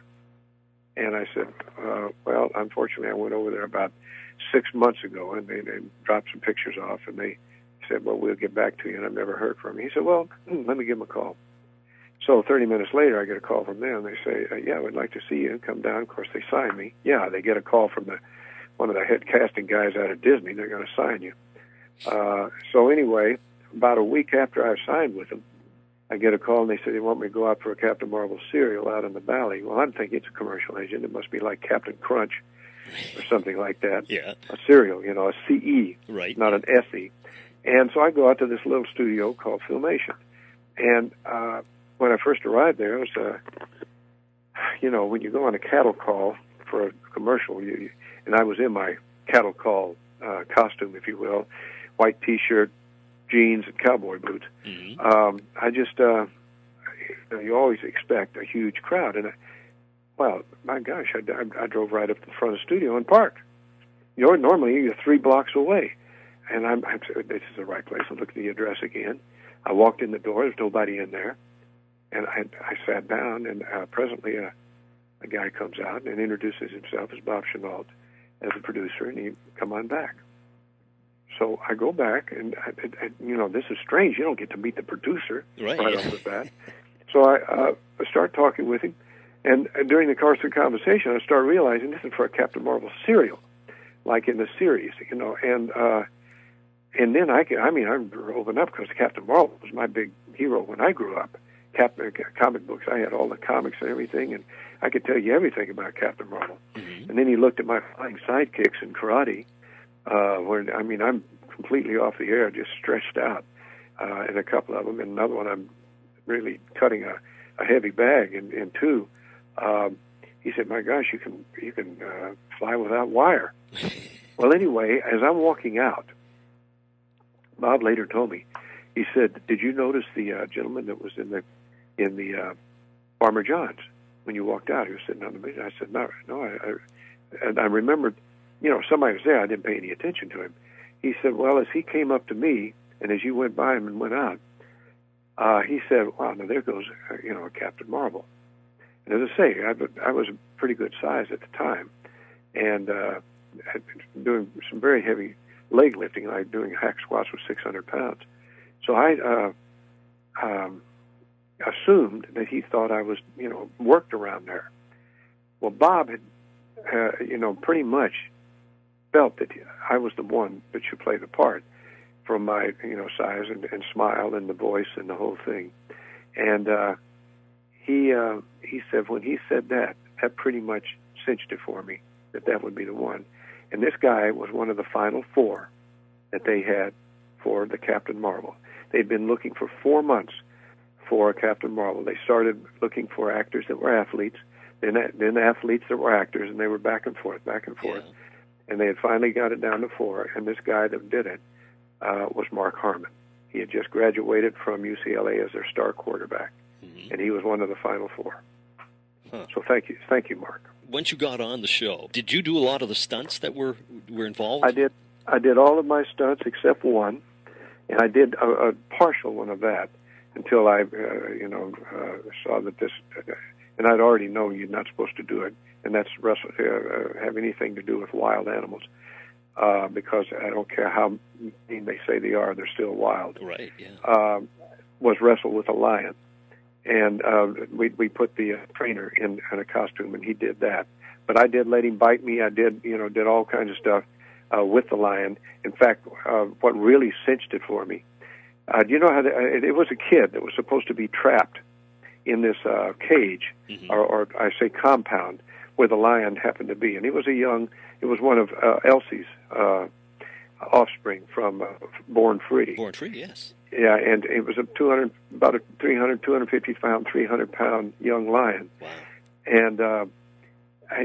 And I said, uh, well, unfortunately, I went over there about six months ago, and they, they dropped some pictures off, and they said, well, we'll get back to you. And I've never heard from him. He said, well, let me give him a call. So 30 minutes later, I get a call from them. They say, uh, yeah, we'd like to see you. And come down. Of course, they sign me. Yeah, they get a call from the one of the head casting guys out of Disney. They're going to sign you. Uh, so anyway, about a week after I signed with them, I get a call and they say they want me to go out for a Captain Marvel cereal out in the valley. Well, I'm thinking it's a commercial agent. It must be like Captain Crunch or something like that. [LAUGHS] Yeah. A cereal, you know, a CE, Right. not an SE. And so I go out to this little studio called Filmation. And uh, when I first arrived there, it was, uh, you know, when you go on a cattle call for a commercial, you, and I was in my cattle call uh, costume, if you will, white T-shirt, jeans, and cowboy boots. hmm Um, I just, uh, you always expect a huge crowd, and I, well, my gosh, I, I, I drove right up to the front of the studio and parked. You know, normally you're three blocks away, and I'm, I'm this is the right place. I look at the address again. I walked in the door. There's nobody in there, and I, I sat down. And uh, presently, a, a guy comes out and introduces himself as Bob Chenault, as a producer, and he come on back. So I go back, and I, I, you know, this is strange. You don't get to meet the producer Right. right off the bat. So I uh, I start talking with him, and, during the course of the conversation, I start realizing this is for a Captain Marvel serial, like in the series, you know. And uh, and then I can, I mean, I'm open up because Captain Marvel was my big hero when I grew up. Captain comic books, I had all the comics and everything, and I could tell you everything about Captain Marvel. Mhm. And then he looked at my flying sidekicks and karate, uh, where I mean I'm completely off the air, just stretched out uh, in a couple of them. And another one, I'm really cutting a, a heavy bag in, in two. Um, he said, "My gosh, you can you can uh, fly without wire." [LAUGHS] well, anyway, as I'm walking out, Bob later told me. He said, "Did you notice the uh, gentleman that was in the in the uh, Farmer John's when you walked out? He was sitting on the bench." I said, "No, no." I, I, and I remembered, you know, somebody was there. I didn't pay any attention to him. He said, "Well, as he came up to me, and as you went by him and went out, uh, he said, "Wow, now there goes, uh, you know, Captain Marvel." And as I say, I, I was a pretty good size at the time, and uh, doing some very heavy leg lifting, like doing hack squats with 600 pounds. So I uh, um, assumed that he thought I was, you know, worked around there. Well, Bob had, uh, you know, pretty much felt that I was the one that should play the part from my, you know, size and, and smile and the voice and the whole thing. And uh, he uh, he said when he said that, that pretty much cinched it for me that that would be the one. And this guy was one of the final four that they had for the Captain Marvel. They'd been looking for four months for Captain Marvel. They started looking for actors that were athletes, then then athletes that were actors, and they were back and forth, back and forth. Yeah. And they had finally got it down to four. And this guy that did it uh, was Mark Harmon. He had just graduated from UCLA as their star quarterback, Mhm. and he was one of the final four. Huh. So thank you, thank you, Mark. Once you got on the show, did you do a lot of the stunts that were were involved? I did. I did all of my stunts except one, and I did a, a partial one of that until I, uh, you know, uh, saw that this, and I'd already known you're not supposed to do it, and that's wrestle, uh, uh, have anything to do with wild animals, uh, because I don't care how mean they say they are, they're still wild. Right. Yeah. Um, was wrestle with a lion, and uh, we we put the uh, trainer in, in a costume, and he did that. But I did let him bite me. I did, you know, did all kinds of stuff uh, with the lion. In fact, uh, what really cinched it for me, uh, do you know how the, uh, it, it was a kid that was supposed to be trapped in this uh, cage, Mhm. or, or I say compound, where the lion happened to be, and he was a young. It was one of uh, Elsa's uh, offspring from uh, Born Free. Born free. Yes. Yeah, and it was a 200, about a 300, 250 pound, 300 pound young lion. Wow. And uh,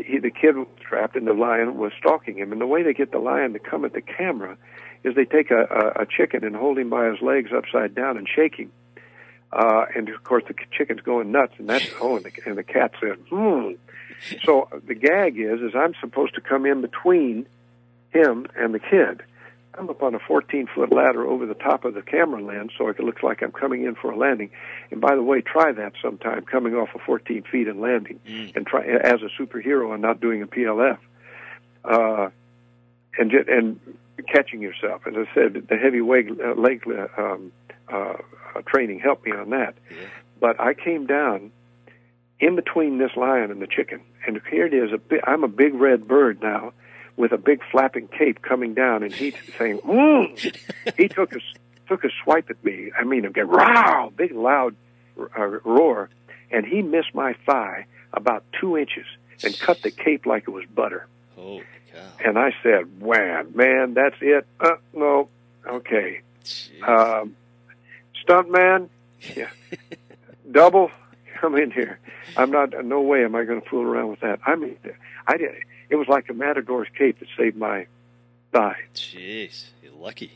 he, the kid was trapped, and the lion was stalking him. And the way they get the lion to come at the camera is they take a, a, a chicken and hold him by his legs upside down and shake him. Uh, and of course, the chicken's going nuts, and that's oh, and the, and the cat said, "Hmm." [LAUGHS] So the gag is, is I'm supposed to come in between him and the kid. I'm up on a 14 foot ladder over the top of the camera lens, so it looks like I'm coming in for a landing. And by the way, try that sometime, coming off of 14 feet and landing, Mm. and try as a superhero and not doing a PLF, uh, and and catching yourself. As I said, the heavy leg, uh, leg um, uh, uh, training helped me on that. Yeah. But I came down in between this lion and the chicken, and here it is. A bi- I'm a big red bird now, with a big flapping cape coming down, and he's saying, mm. he took a took a swipe at me. I mean, a big row, big loud uh, roar, and he missed my thigh about two inches and cut the cape like it was butter. Holy cow. And I said, "Wham, man, that's it." Uh, no, okay. Um, stuntman, yeah, double, come in here. I'm not. No way am I going to fool around with that. I mean, I did. It was like a matador's cape that saved my thigh. Jeez. You're lucky.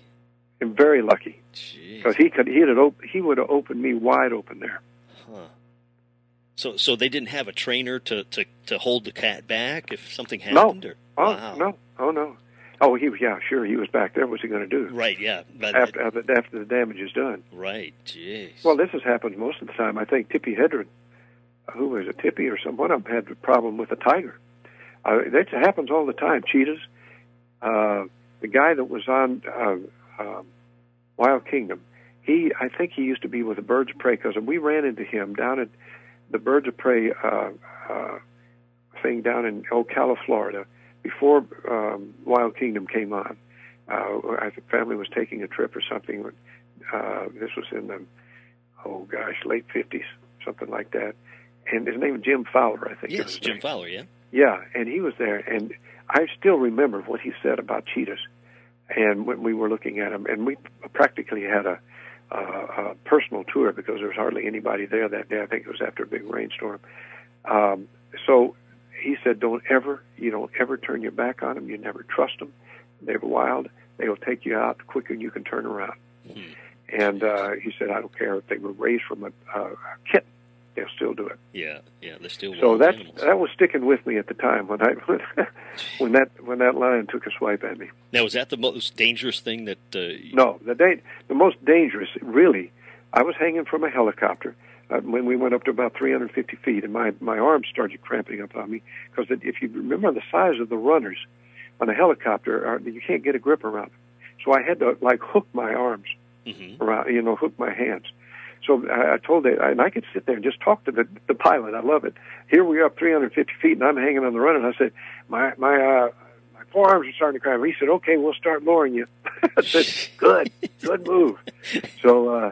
I'm very lucky Jeez. because he could. He would op- He would have opened me wide open there. Huh. So, so they didn't have a trainer to, to, to hold the cat back if something No. happened, or Oh wow. no! Oh no! Oh, he yeah, sure. He was back there. What's he going to do Right, yeah, but after, after after the damage is done? right, jeez. Well, this has happened most of the time. I think Tippi Hedren, who was a Tippi or some one of them had a problem with a tiger. Uh, that happens all the time. Cheetahs. Uh, the guy that was on uh, um, Wild Kingdom, he I think he used to be with the Birds of Prey because we ran into him down at the Birds of Prey uh, uh, thing down in Ocala, Florida, before um, Wild Kingdom came on. Uh, I think family was taking a trip or something. Uh, this was in the oh gosh, late fifties, something like that. And his name was Jim Fowler, I think. yes, Jim name. Fowler, yeah. Yeah, and he was there, and I still remember what he said about cheetahs. And when we were looking at them, and we practically had a, a, a personal tour because there was hardly anybody there that day. I think it was after a big rainstorm. Um, so he said, "Don't ever, you don't ever turn your back on them. You never trust them. They're wild. They will take you out quicker than you can turn around." Hmm. And uh, he said, "I don't care if they were raised from a, a, a kitten; they'll still do it." Yeah, yeah, they're still So animals. that was sticking with me at the time when I [LAUGHS] when that when that lion took a swipe at me. Now, was that the most dangerous thing that? Uh, you- No, the da- the most dangerous, really. I was hanging from a helicopter uh, when we went up to about 350 feet, and my my arms started cramping up on me because if you remember the size of the runners on a helicopter, uh, you can't get a grip around them. So I had to like hook my arms hmm around, you know, hook my hands. So I, I told it, and I could sit there and just talk to the the pilot. I love it. Here we are up 350 feet, and I'm hanging on the run, and I said, my my uh, my forearms are starting to cramp. He said, okay, we'll start lowering you. [LAUGHS] I said, good, good move. So uh,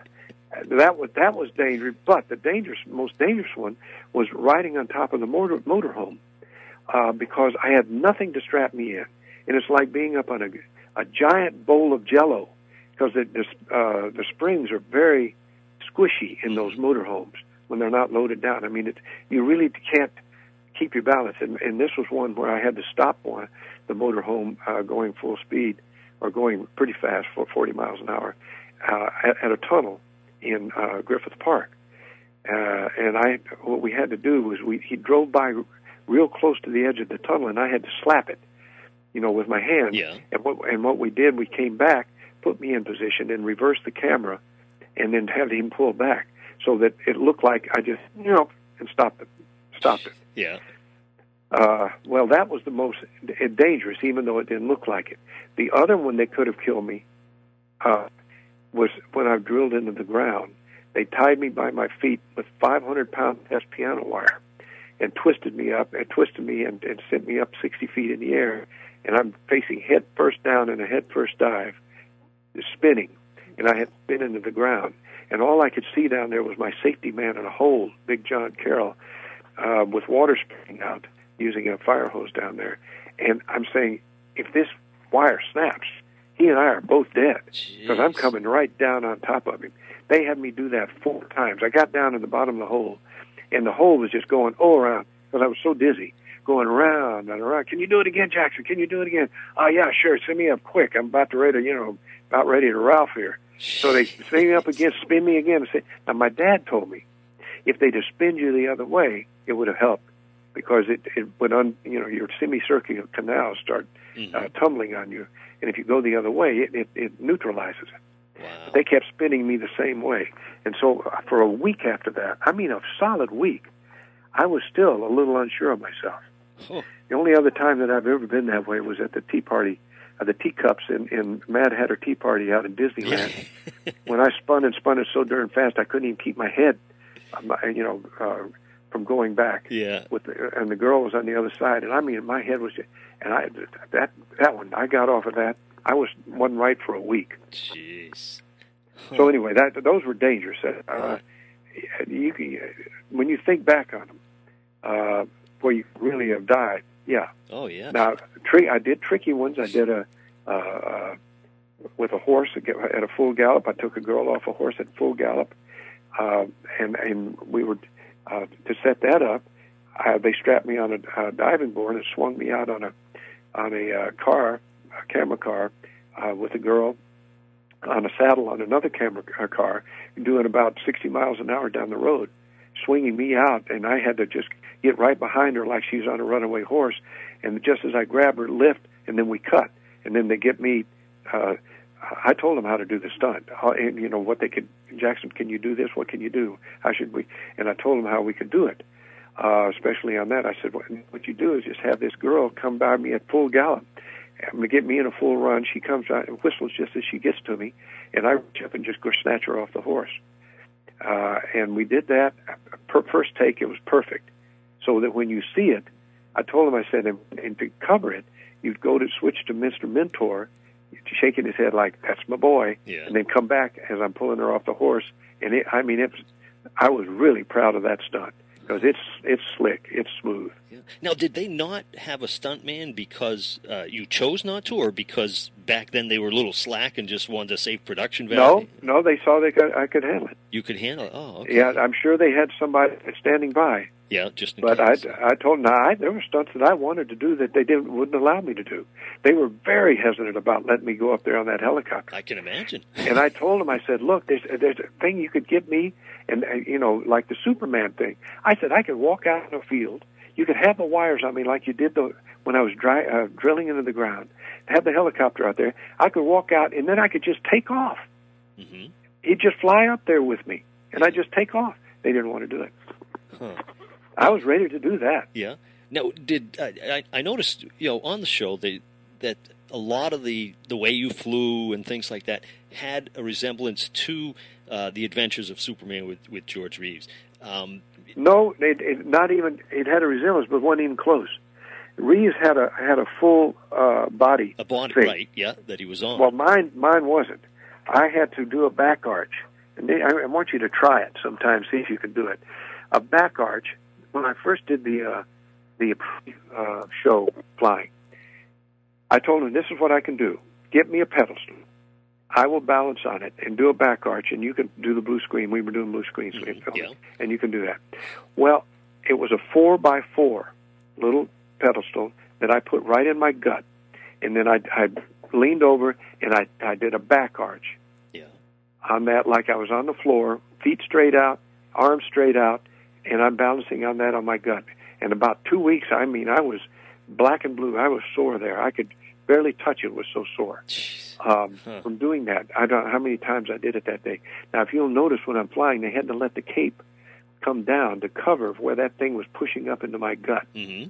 that was that was dangerous. But the dangerous, most dangerous one was riding on top of the motor motorhome uh, because I had nothing to strap me in, and it's like being up on a a giant bowl of Jello because the uh, the springs are very squishy in those motorhomes when they're not loaded down. I mean, it, you really can't keep your balance. And, and this was one where I had to stop one, the motorhome uh, going full speed or going pretty fast for 40 miles an hour uh, at, at a tunnel in uh, Griffith Park. Uh, and I, what we had to do was we he drove by real close to the edge of the tunnel, and I had to slap it, you know, with my hand. Yeah. And what and what we did, we came back, put me in position, and reversed the camera, and then had him pull back so that it looked like I just, you know, and stopped it, stopped it. [LAUGHS] Yeah. Uh, well, that was the most d- dangerous, even though it didn't look like it. The other one that could have killed me uh, was when I drilled into the ground. They tied me by my feet with 500 pound test piano wire and twisted me up and twisted me and, and sent me up 60 feet in the air. And I'm facing head first down in a head first dive, spinning, and I had spin into the ground. And all I could see down there was my safety man in a hole, Big John Carroll, uh, with water spraying out using a fire hose down there. And I'm saying, if this wire snaps, he and I are both dead because I'm coming right down on top of him. They had me do that four times. I got down in the bottom of the hole, and the hole was just going all around because I was so dizzy, going around and around. Can you do it again, Jackson? Can you do it again? Oh yeah, sure. Send me up quick. I'm about to ready, you know, about ready to Ralph here. So they spin me up again, spin me again. And say, now my dad told me if they'd have spun you the other way, it would have helped because it it would on, you know your semicircular canals start Mhm. uh, tumbling on you, and if you go the other way, it it, it neutralizes it. Wow. They kept spinning me the same way, and so uh, for a week after that, I mean a solid week, I was still a little unsure of myself. Huh. The only other time that I've ever been that way was at the tea party, uh, the teacups in, in Mad Hatter Tea Party out in Disneyland. [LAUGHS] when I spun and spun it so darn fast, I couldn't even keep my head, uh, my, you know, uh, from going back. Yeah. With the, and the girl was on the other side, and I mean, my head was, and I that that one I got off of that. I was one right for a week. Jeez. So anyway, that those were dangerous. Uh, you can, when you think back on them, uh, where you really have died. Yeah. Oh yeah. Now, tri- I did tricky ones. I did a uh, uh, with a horse at a full gallop. I took a girl off a horse at full gallop, uh, and and we were uh, to set that up. Uh, they strapped me on a, a diving board and swung me out on a on a uh, car, a camera car, uh, with a girl on a saddle on another camera uh, car, doing about 60 miles an hour down the road, swinging me out, and I had to just get right behind her like she's on a runaway horse. And just as I grab her, lift, and then we cut, and then they get me. Uh, I told them how to do the stunt, and you know what they could. Jackson, can you do this? What can you do? How should we? And I told them how we could do it. Uh, especially on that, I said, what, what you do is just have this girl come by me at full gallop, and to get me in a full run. She comes out and whistles just as she gets to me, and I reach up and just go snatch her off the horse. Uh, and we did that. Per first take, it was perfect. So that when you see it, I told him, I said, and, and to cover it, you'd go to switch to Mr. Mentor, shaking his head like, that's my boy, Yeah. and then come back as I'm pulling her off the horse. And it, I mean, it was, I was really proud of that stunt because it's it's slick, it's smooth. Yeah. Now, did they not have a stuntman because uh, you chose not to, or because back then they were a little slack and just wanted to save production value? no, no, they saw they could, I could handle it. You could handle it. Oh, okay. Yeah, I'm sure they had somebody standing by. Yeah, just in But I, case. I told them, I, there were stunts that I wanted to do that they didn't wouldn't allow me to do. They were very hesitant about letting me go up there on that helicopter. I can imagine. [LAUGHS] And I told them, I said, look, there's there's a thing you could give me, and uh, you know, like the Superman thing. I said I could walk out in a field. You could have the wires on me like you did the when I was dry, uh, drilling into the ground. Have the helicopter out there. I could walk out, and then I could just take off. hmm He'd just fly up there with me, and I'd just take off. They didn't want to do it. Huh. I was ready to do that. Yeah. Now, did I, I I noticed you know on the show they that a lot of the the way you flew and things like that had a resemblance to uh, the Adventures of Superman with with George Reeves. Um, no, it, it, not even. It had a resemblance, but wasn't even close. Reeves had a had a full uh, body. A body, thing. right? Yeah, that he was on. Well, mine mine wasn't. I had to do a back arch, and they, I, I want you to try it sometime. See if you can do it. A back arch. When I first did the uh, the uh, show flying, I told him this is what I can do. Get me a pedestal. I will balance on it and do a back arch, and you can do the blue screen. We were doing blue screen Mhm, yeah. and you can do that. Well, it was a four by four little pedestal that I put right in my gut, and then I, I leaned over and I, I did a back arch yeah. on that, like I was on the floor, feet straight out, arms straight out, and I'm balancing on that on my gut. And about two weeks, I mean, I was black and blue. I was sore there. I could barely touch it. it was so sore um, Huh. from doing that. I don't know how many times I did it that day. Now, if you'll notice when I'm flying, they had to let the cape come down to cover where that thing was pushing up into my gut. hmm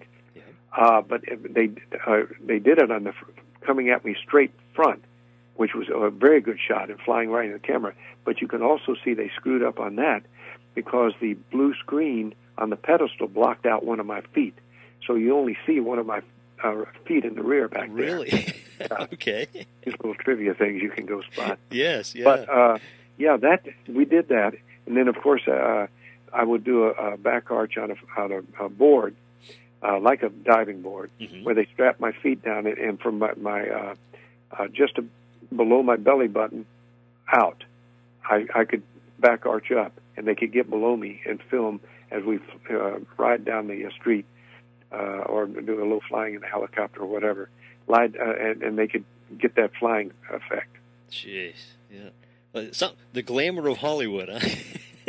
Uh, but they uh, they did it on the fr- coming at me straight front, which was a very good shot and flying right in the camera. But you can also see they screwed up on that because the blue screen on the pedestal blocked out one of my feet, so you only see one of my uh, feet in the rear back there. Really? [LAUGHS] [LAUGHS] okay. These little trivia things you can go spot. [LAUGHS] Yes. Yeah. But uh, yeah, that we did that, and then of course uh, I would do a, a back arch on a on a, a board, uh, like a diving board, Mhm. where they strap my feet down, and, and from my, my uh, uh, just a, below my belly button out, I, I could back arch up, and they could get below me and film as we uh, ride down the uh, street, uh, or do a little flying in a helicopter or whatever. Lied, uh, and, and they could get that flying effect. Jeez. Yeah. Uh, some, the glamour of Hollywood, huh?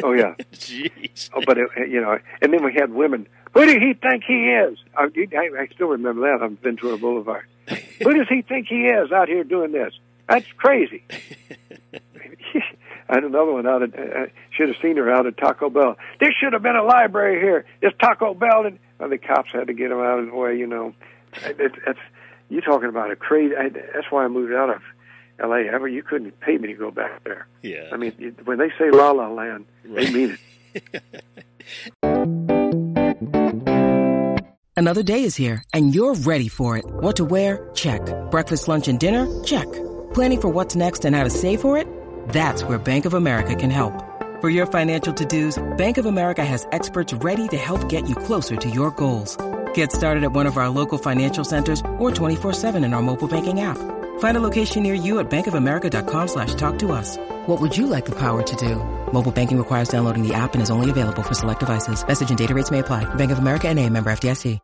Oh yeah. [LAUGHS] Jeez. Oh, but it, you know, and then we had women. Who do he think he is? I, I, I still remember that on Ventura Boulevard. Who does he think he is out here doing this? That's crazy. [LAUGHS] I had another one out at. Uh, should have seen her out at Taco Bell. There should have been a library here. This Taco Bell, and the cops had to get him out of the way. You know, it, it, it's you talking about a crazy. I, that's why I moved out of L.A. Ever you couldn't pay me to go back there. Yeah. I mean, you- when they say La La Land, Right. they mean it. [LAUGHS] Another day is here, and you're ready for it. What to wear? Check. Breakfast, lunch, and dinner? Check. Planning for what's next and how to save for it? That's where Bank of America can help. For your financial to-dos, Bank of America has experts ready to help get you closer to your goals. Get started at one of our local financial centers or 24-7 in our mobile banking app. Find a location near you at bankofamerica.com slash talk to us. What would you like the power to do? Mobile banking requires downloading the app and is only available for select devices. Message and data rates may apply. Bank of America and a member FDIC.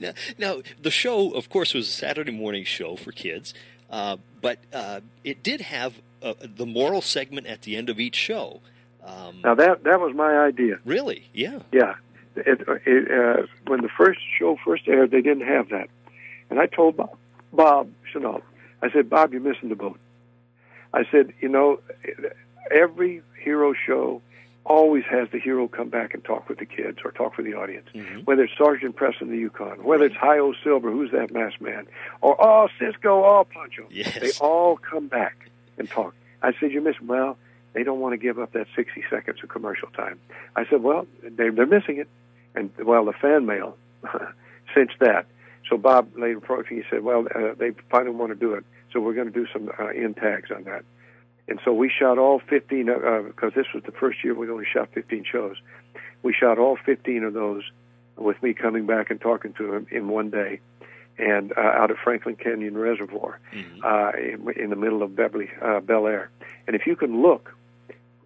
Now, now, the show, of course, was a Saturday morning show for kids, uh, but uh, it did have uh, the moral segment at the end of each show. Um, Now that that was my idea. really? Yeah. Yeah, it, it, uh, when the first show first aired, they didn't have that, and I told Bob, Bob Chenault, I said, Bob, you're missing the boat. I said, you know, every hero show always has the hero come back and talk with the kids or talk with the audience. Mhm. Whether it's Sergeant Preston the Yukon, whether it's Hi O Silver, who's that masked man, or oh Cisco, oh Pancho, Yes. they all come back and talk. I said, you're missing. Well, they don't want to give up that 60 seconds of commercial time. I said, well, they, they're missing it. And, well, the fan mail [LAUGHS] cinched that. So Bob later approached me. He said, well, uh, they finally want to do it. So we're going to do some uh, in tags on that. And so we shot all 15, uh, because this was the first year we only shot 15 shows. We shot all 15 of those with me coming back and talking to him in one day and uh, out of Franklin Canyon Reservoir Mhm. uh, in, in the middle of Beverly, uh, Bel Air. And if you can look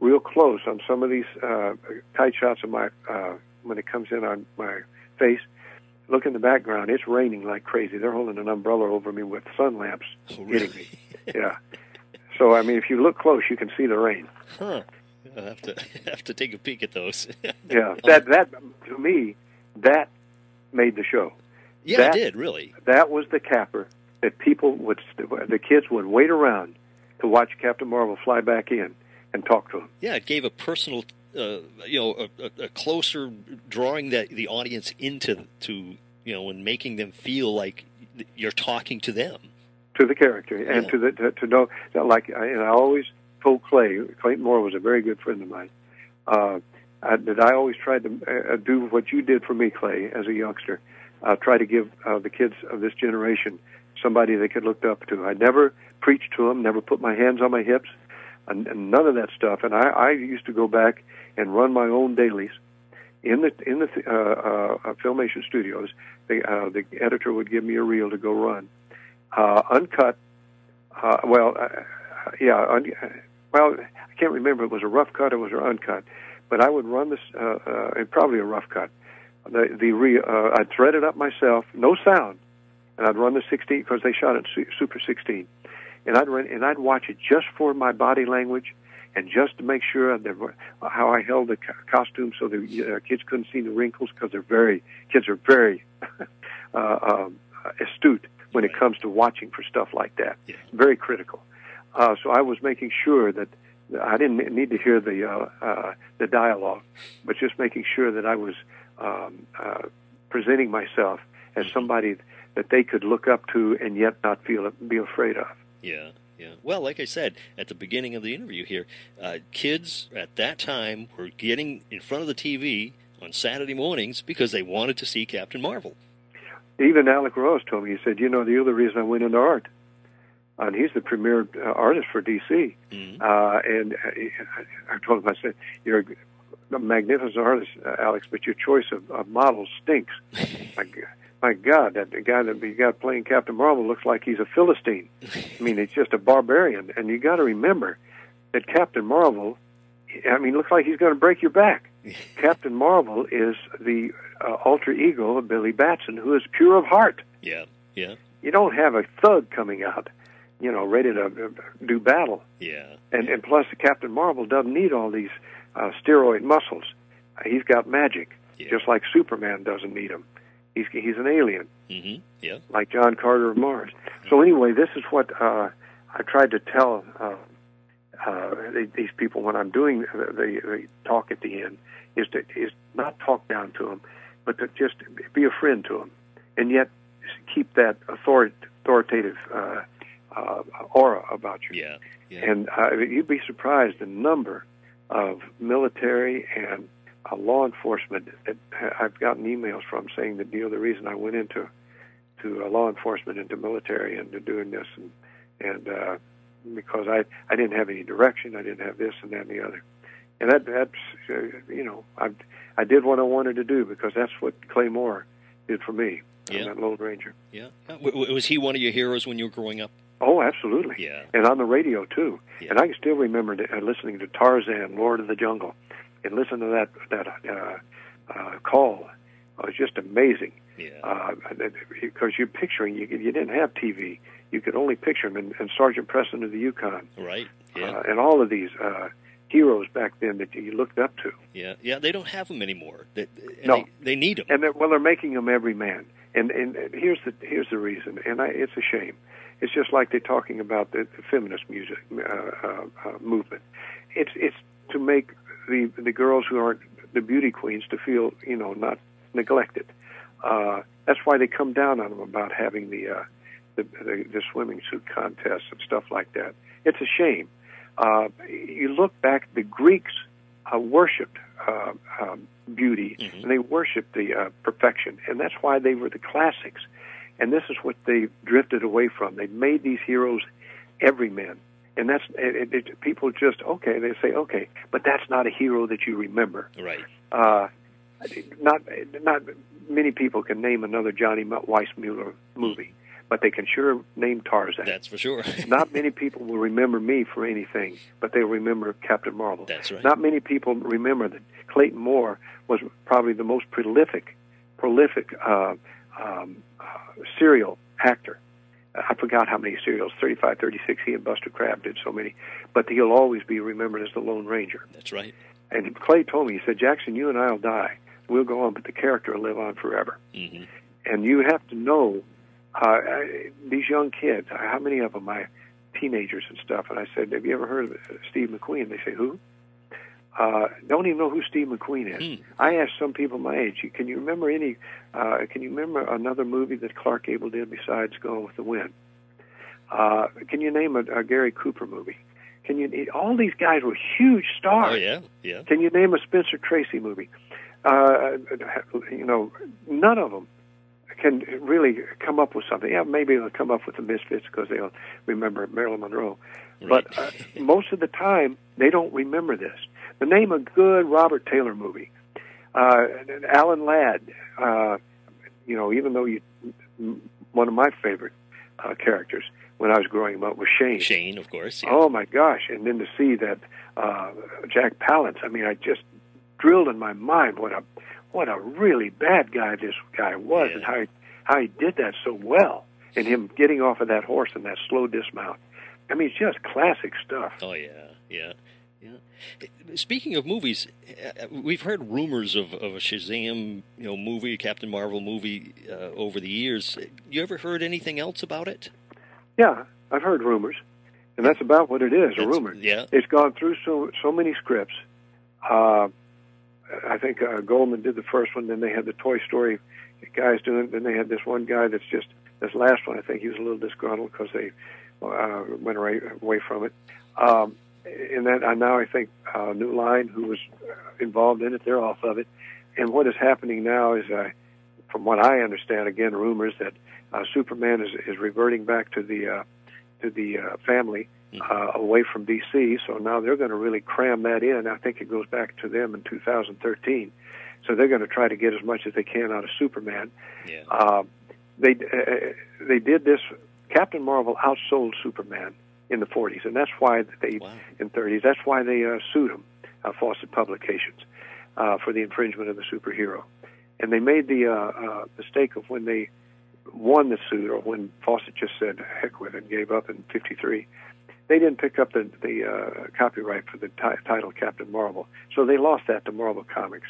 real close on some of these uh, tight shots of my, uh, when it comes in on my face, look in the background. It's raining like crazy. They're holding an umbrella over me with sun lamps Oh, hitting really? me. Yeah. So I mean, if you look close, you can see the rain. Huh. I'll have to [LAUGHS] have to take a peek at those. [LAUGHS] Yeah. That that to me, that made the show. Yeah, That- it did really. That was the capper that people would, the kids would wait around to watch Captain Marvel fly back in and talk to him. Yeah, it gave a personal, uh, you know, a, a, a closer drawing that the audience into to you know, and making them feel like you're talking to them. to the character and to the to, to know that like I- and I always told Clay Clayton Moore was a very good friend of mine uh, I, that I always tried to uh, do what you did for me Clay as a youngster uh, try to give uh, the kids of this generation somebody they could look up to I never preached to them never put my hands on my hips and, and none of that stuff and I, I used to go back and run my own dailies in the in the uh, uh, uh, filmation studios the uh, the editor would give me a reel to go run uh, uncut. Uh, well, uh, yeah, un, well, I can't remember it was a rough cut It was it uncut, but I would run this, uh, uh, and probably a rough cut. The the re, uh, I'd thread it up myself, no sound, and I'd run the 16 because they shot it Super 16, and I'd run and I'd watch it just for my body language. And just to make sure that how I held the co- costume so the uh, kids couldn't see the wrinkles because they're very kids are very [LAUGHS] uh, um, astute when it comes to watching for stuff like that. Yeah. Very critical. Uh, so I was making sure that I didn't need to hear the uh, uh, the dialogue, but just making sure that I was um, uh, presenting myself as somebody that they could look up to and yet not feel be afraid of. Yeah, yeah. Well, like I said at the beginning of the interview here, uh, kids at that time were getting in front of the TV on Saturday mornings because they wanted to see Captain Marvel. Even Alex Ross told me he said, "You know, the other reason I went into art." And he's the premier uh, artist for DC. Mhm. Uh, and I, I told him, I said, "You're a magnificent artist, uh, Alex, but your choice of, of models stinks." [LAUGHS] my, my God, that the guy that you got playing Captain Marvel looks like he's a Philistine. I mean, he's just a barbarian. And you got to remember that Captain Marvel, I mean, looks like he's going to break your back. [LAUGHS] Captain Marvel is the uh, alter ego of Billy Batson, who is pure of heart. Yeah, yeah, You don't have a thug coming out, you know, ready to uh, do battle. yeah. And and plus, Captain Marvel doesn't need all these uh, steroid muscles. He's got magic, Yeah. just like Superman doesn't need him. He's he's an alien, hmm Yeah, like John Carter of Mars. So anyway, this is what uh, I tried to tell uh, uh, these people when I'm doing the, the, the talk at the end is to is not talk down to them, but to just be a friend to them, and yet keep that author- authoritative uh, uh, aura about you. yeah, yeah. And uh, you'd be surprised the number of military and uh, law enforcement that I've gotten emails from saying that you know the reason I went into to uh, law enforcement, into military, and to doing this, and and uh, because I I didn't have any direction, I didn't have this and that and the other, and that that's uh, you know I I did what I wanted to do because that's what Claymore did for me. Yeah. that Lone Ranger. yeah. W- was he one of your heroes when you were growing up? Oh, absolutely. Yeah, and on the radio too. Yeah. And I can still remember uh, listening to Tarzan, Lord of the Jungle, and listen to that that uh, uh, call. It was just amazing yeah, uh, because you're picturing you, you didn't have TV. You could only picture him and, and Sergeant Preston of the Yukon right. Yeah, uh, and all of these uh, heroes back then that you looked up to. yeah, yeah. They don't have them anymore. They, No. they, they need them. and they're, well, they're making them every man. And and here's the here's the reason, and I, it's a shame. It's just like they're talking about the, the feminist music uh, uh, uh, movement. It's it's to make the the girls who aren't the beauty queens to feel you know not neglected. Uh, that's why they come down on them about having the, uh, the, the the swimming suit contests and stuff like that. It's a shame. Uh, you look back, the Greeks uh, worshipped uh, um, beauty Mhm. and they worshipped the uh, perfection, and that's why they were the classics. And this is what they drifted away from. They made these heroes everymen, and that's it, it, it, people just okay. They say okay, but that's not a hero that you remember. Right. Uh, not not many people can name another Johnny Weissmuller movie, but they can sure name Tarzan. That's for sure. [LAUGHS] Not many people will remember me for anything, but they'll remember Captain Marvel. That's right. Not many people remember that Clayton Moore was probably the most prolific, prolific uh, um, serial actor. I forgot how many serials, 35, 36. He and Buster Crabbe did so many. But he'll always be remembered as the Lone Ranger. That's right. And Clay told me, he said, Jackson, you and I will die. We'll go on, but the character will live on forever. hmm And you have to know uh, I- these young kids, how many of them, I teenagers and stuff, and I said, have you ever heard of Steve McQueen? They say, who? Uh, don't even know who Steve McQueen is. Hmm. I asked some people my age, can you remember any? Uh, can you remember another movie that Clark Gable did besides Gone with the Wind? Uh, can you name a, a Gary Cooper movie? Can you? All these guys were huge stars. Oh yeah, yeah. Can you name a Spencer Tracy movie? Uh, you know, none of them can really come up with something. Yeah, maybe they'll come up with the Misfits because they'll remember Marilyn Monroe. But uh, most of the time, they don't remember this. The name a good Robert Taylor movie, uh, Alan Ladd. Uh, you know, even though you, one of my favorite uh, characters when I was growing up was Shane. Shane, of course. Yeah. Oh my gosh! And then to see that uh, Jack Palance, I mean, I just drilled in my mind what a what a really bad guy this guy was, Yeah. and how he, how he did that so well, and him getting off of that horse and that slow dismount. I mean, it's just classic stuff. Oh yeah, yeah, yeah. Speaking of movies, uh, we've heard rumors of, of a Shazam, you know, movie, Captain Marvel movie uh, over the years. You ever heard anything else about it? Yeah, I've heard rumors, and that's about what it is—a rumor. yeah. it's gone through so so many scripts. Uh, I think uh, Goldman did the first one. Then they had the Toy Story guys doing. it. Then they had this one guy that's just this last one. I think he was a little disgruntled because they uh, went away, away from it. Um, and then uh, now I think uh, New Line, who was involved in it, they're off of it. And what is happening now is, uh, from what I understand, again rumors that uh, Superman is is reverting back to the uh, to the uh, family uh, away from DC. So now they're going to really cram that in. I think it goes back to them in 2013. So they're going to try to get as much as they can out of Superman. Yeah. Uh, they uh, they did this. Captain Marvel outsold Superman in the 40s, and that's why they Wow. in 30s. That's why they uh, sued him, uh, Fawcett Publications, uh, for the infringement of the superhero. And they made the uh, uh, mistake of when they won the suit, or when Fawcett just said heck with it and gave up in '53. They didn't pick up the the uh, copyright for the ti- title Captain Marvel, so they lost that to Marvel Comics.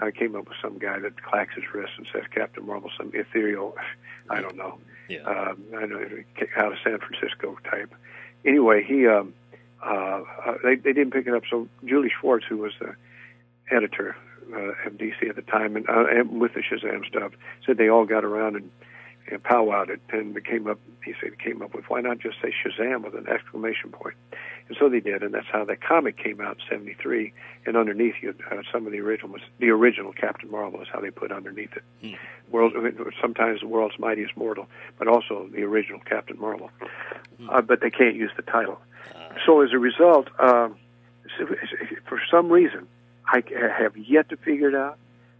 I came up with some guy that clacks his wrist and says Captain Marvel, some ethereal, I don't know, Yeah. um, I know out of San Francisco type. Anyway, he um, uh, uh, they they didn't pick it up. So Julie Schwartz, who was the editor uh, of DC at the time, and, uh, and with the Shazam stuff, said they all got around and, and powwowed it, and came up. He said came up with why not just say Shazam with an exclamation point. and so they did, and that's how that comic came out in '73. And underneath you, uh, some of the original was the original Captain Marvel is how they put underneath it. World, sometimes the world's mightiest mortal, but also the original Captain Marvel. Uh, but they can't use the title. So as a result, um, for some reason, I have yet to figure it out.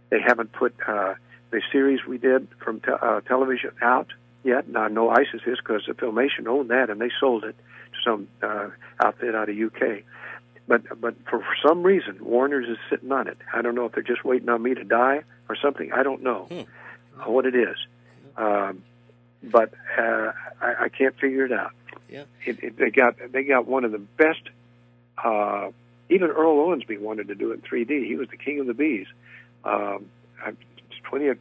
They haven't put uh, the series we did from te- uh, television out yet. Now, I know ISIS is because the Filmation owned that and they sold it to some uh, outfit out of UK. But but for, for some reason, Warner's is sitting on it. I don't know if they're just waiting on me to die or something. I don't know uh, what it is. Um, but uh, I, I can't figure it out. Yeah. It, it, they got they got one of the best. Uh, even Earl Owensby wanted to do it in 3D. He was the king of the bees. Um, I- 20, uh,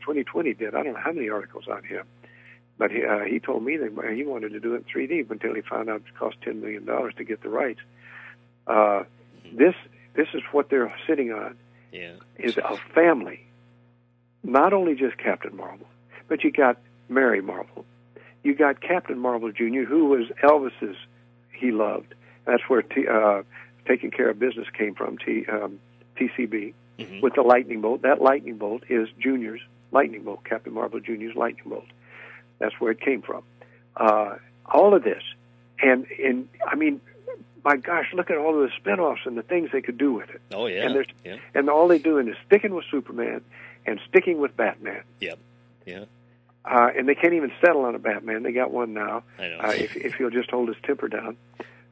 2020 did. I don't know how many articles on him, but he, uh, he told me that he wanted to do it in 3D until he found out it cost 10 million dollars to get the rights. Uh, this this is what they're sitting on Yeah. is a family, not only just Captain Marvel, but you got Mary Marvel, you got Captain Marvel Jr., who was Elvis's he loved. That's where T, uh, taking care of business came from. T, um, TCB Mhm. with the lightning bolt. That lightning bolt is Junior's lightning bolt, Captain Marvel Jr.'s lightning bolt. That's where it came from. Uh, all of this, and and I mean, my gosh, look at all of the spin-offs and the things they could do with it. Oh yeah. And yeah. and all they're doing is sticking with Superman and sticking with Batman. Yep. Yeah. Uh, and they can't even settle on a Batman. They got one now. I know. Uh, if, if he'll just hold his temper down.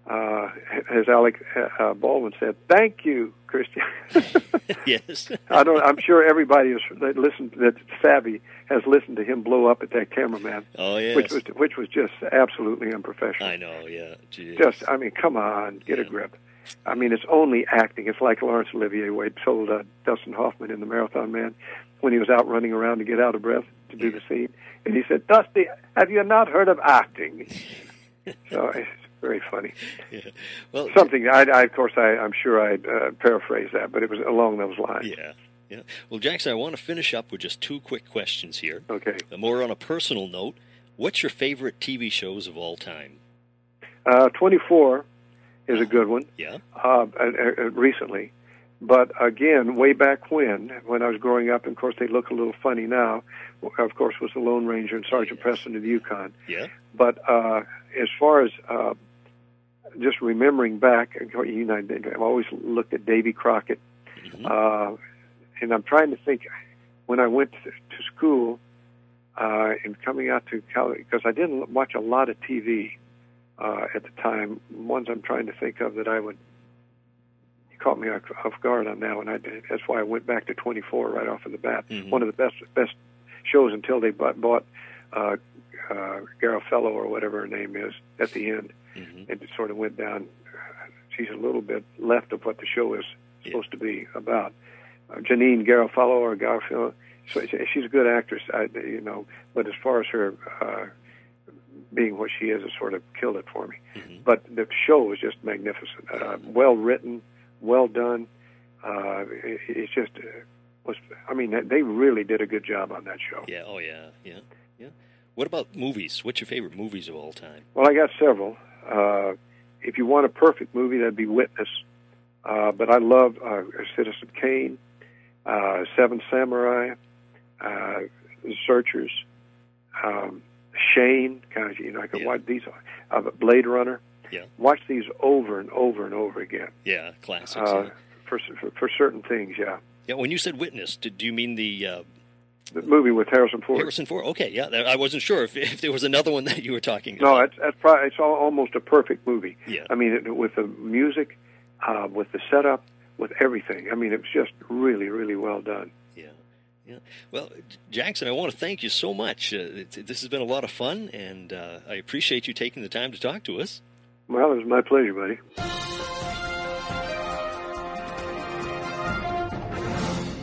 Uh, as Alec uh, Baldwin said, "Thank you, Christian." [LAUGHS] yes. [LAUGHS] I don't. I'm sure everybody is that listened that savvy has listened to him blow up at that cameraman, Oh yes. which was which was just absolutely unprofessional. I know. Yeah. Jeez. Just, I mean, come on, get a grip. I mean, it's only acting. It's like Laurence Olivier Wade told uh, Dustin Hoffman in The Marathon Man when he was out running around to get out of breath to do the scene, and he said, "Dusty, have you not heard of acting?" [LAUGHS] so, very funny. [LAUGHS] Yeah. Well, Something I, I of course I, I'm sure I uh, paraphrase that, but it was along those lines. Yeah. Yeah. Well, Jackson, I want to finish up with just two quick questions here. Okay. Uh, More on a personal note. What's your favorite TV shows of all time? Uh, 24 is a good one. Yeah. uh, uh, uh, recently. But again, way back when, when I was growing up, and of course they look a little funny now. Of course, was the Lone Ranger and Sergeant Preston of the Yukon. Yeah. But uh, as far as uh, just remembering back, you know, I've always looked at Davy Crockett, Mhm. uh, and I'm trying to think when I went to, to school uh, and coming out to college because I didn't watch a lot of TV uh, at the time. Ones I'm trying to think of that I would. You caught me off guard on that one. I did. That's why I went back to 24 right off of the bat. Mhm. One of the best best shows until they bought, bought uh, uh, Garofalo or whatever her name is at the end. Mhm. It sort of went down. She's a little bit left of what the show is supposed to be about. Uh, Janeane Garofalo or Garofalo, so she's a good actress, I, you know. But as far as her uh, being what she is, it sort of killed it for me. Mhm. But the show was just magnificent, uh, well written, well done. Uh, it, it's just uh, was. I mean, they really did a good job on that show. Yeah. Oh, yeah. Yeah. Yeah. What about movies? What's your favorite movies of all time? Well, I got several. Uh, if you want a perfect movie, that'd be Witness. Uh, but I love uh, Citizen Kane, uh, Seven Samurai, uh, Searchers, um, Shane. Kind of, you know, I could Yeah. watch these. Uh, Blade Runner. Yeah. Watch these over and over and over again. Yeah. Classics. Uh, yeah. for, for for certain things, yeah. yeah. When you said Witness, did do you mean the uh, The movie with Harrison Ford. Harrison Ford? Okay. Yeah. I wasn't sure if, if there was another one that you were talking No, about. it's that's probably it's almost a perfect movie. Yeah. I mean, it, with the music, uh, with the setup, with everything. I mean, it was just really, really well done. Yeah, yeah. Well, Jackson, I want to thank you so much. Uh, it, this has been a lot of fun, and uh, I appreciate you taking the time to talk to us. Well, it was my pleasure, buddy.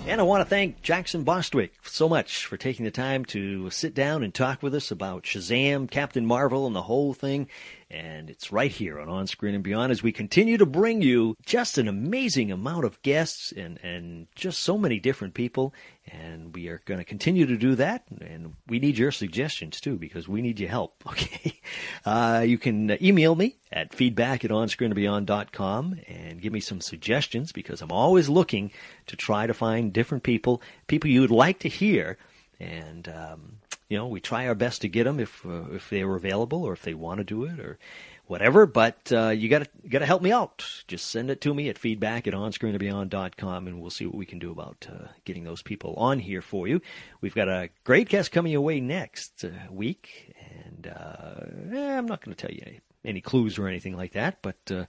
And I want to thank Jackson Bostwick so much for taking the time to sit down and talk with us about Shazam, Captain Marvel, and the whole thing. And it's right here on On Screen and Beyond as we continue to bring you just an amazing amount of guests and, and just so many different people. And we are going to continue to do that. And we need your suggestions too, because we need your help. [LAUGHS] Okay. Uh, you can email me at feedback at onscreenandbeyond.com and give me some suggestions because I'm always looking to try to find different people, people you'd like to hear. And, um, you know, we try our best to get them if uh, if they were available or if they want to do it or whatever. But uh, you got to got to help me out. Just send it to me at feedback at onscreenandbeyond.com, and we'll see what we can do about uh, getting those people on here for you. We've got a great guest coming your way next uh, week, and uh, eh, I'm not going to tell you any, any clues or anything like that, but uh,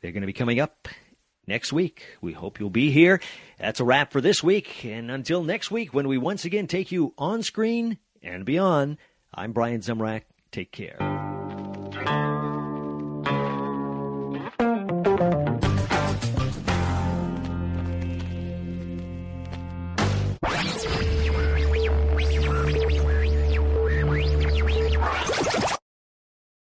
they're going to be coming up next week. We hope you'll be here. That's a wrap for this week. And until next week, when we once again take you on screen and beyond, I'm Brian Zemrak. Take care.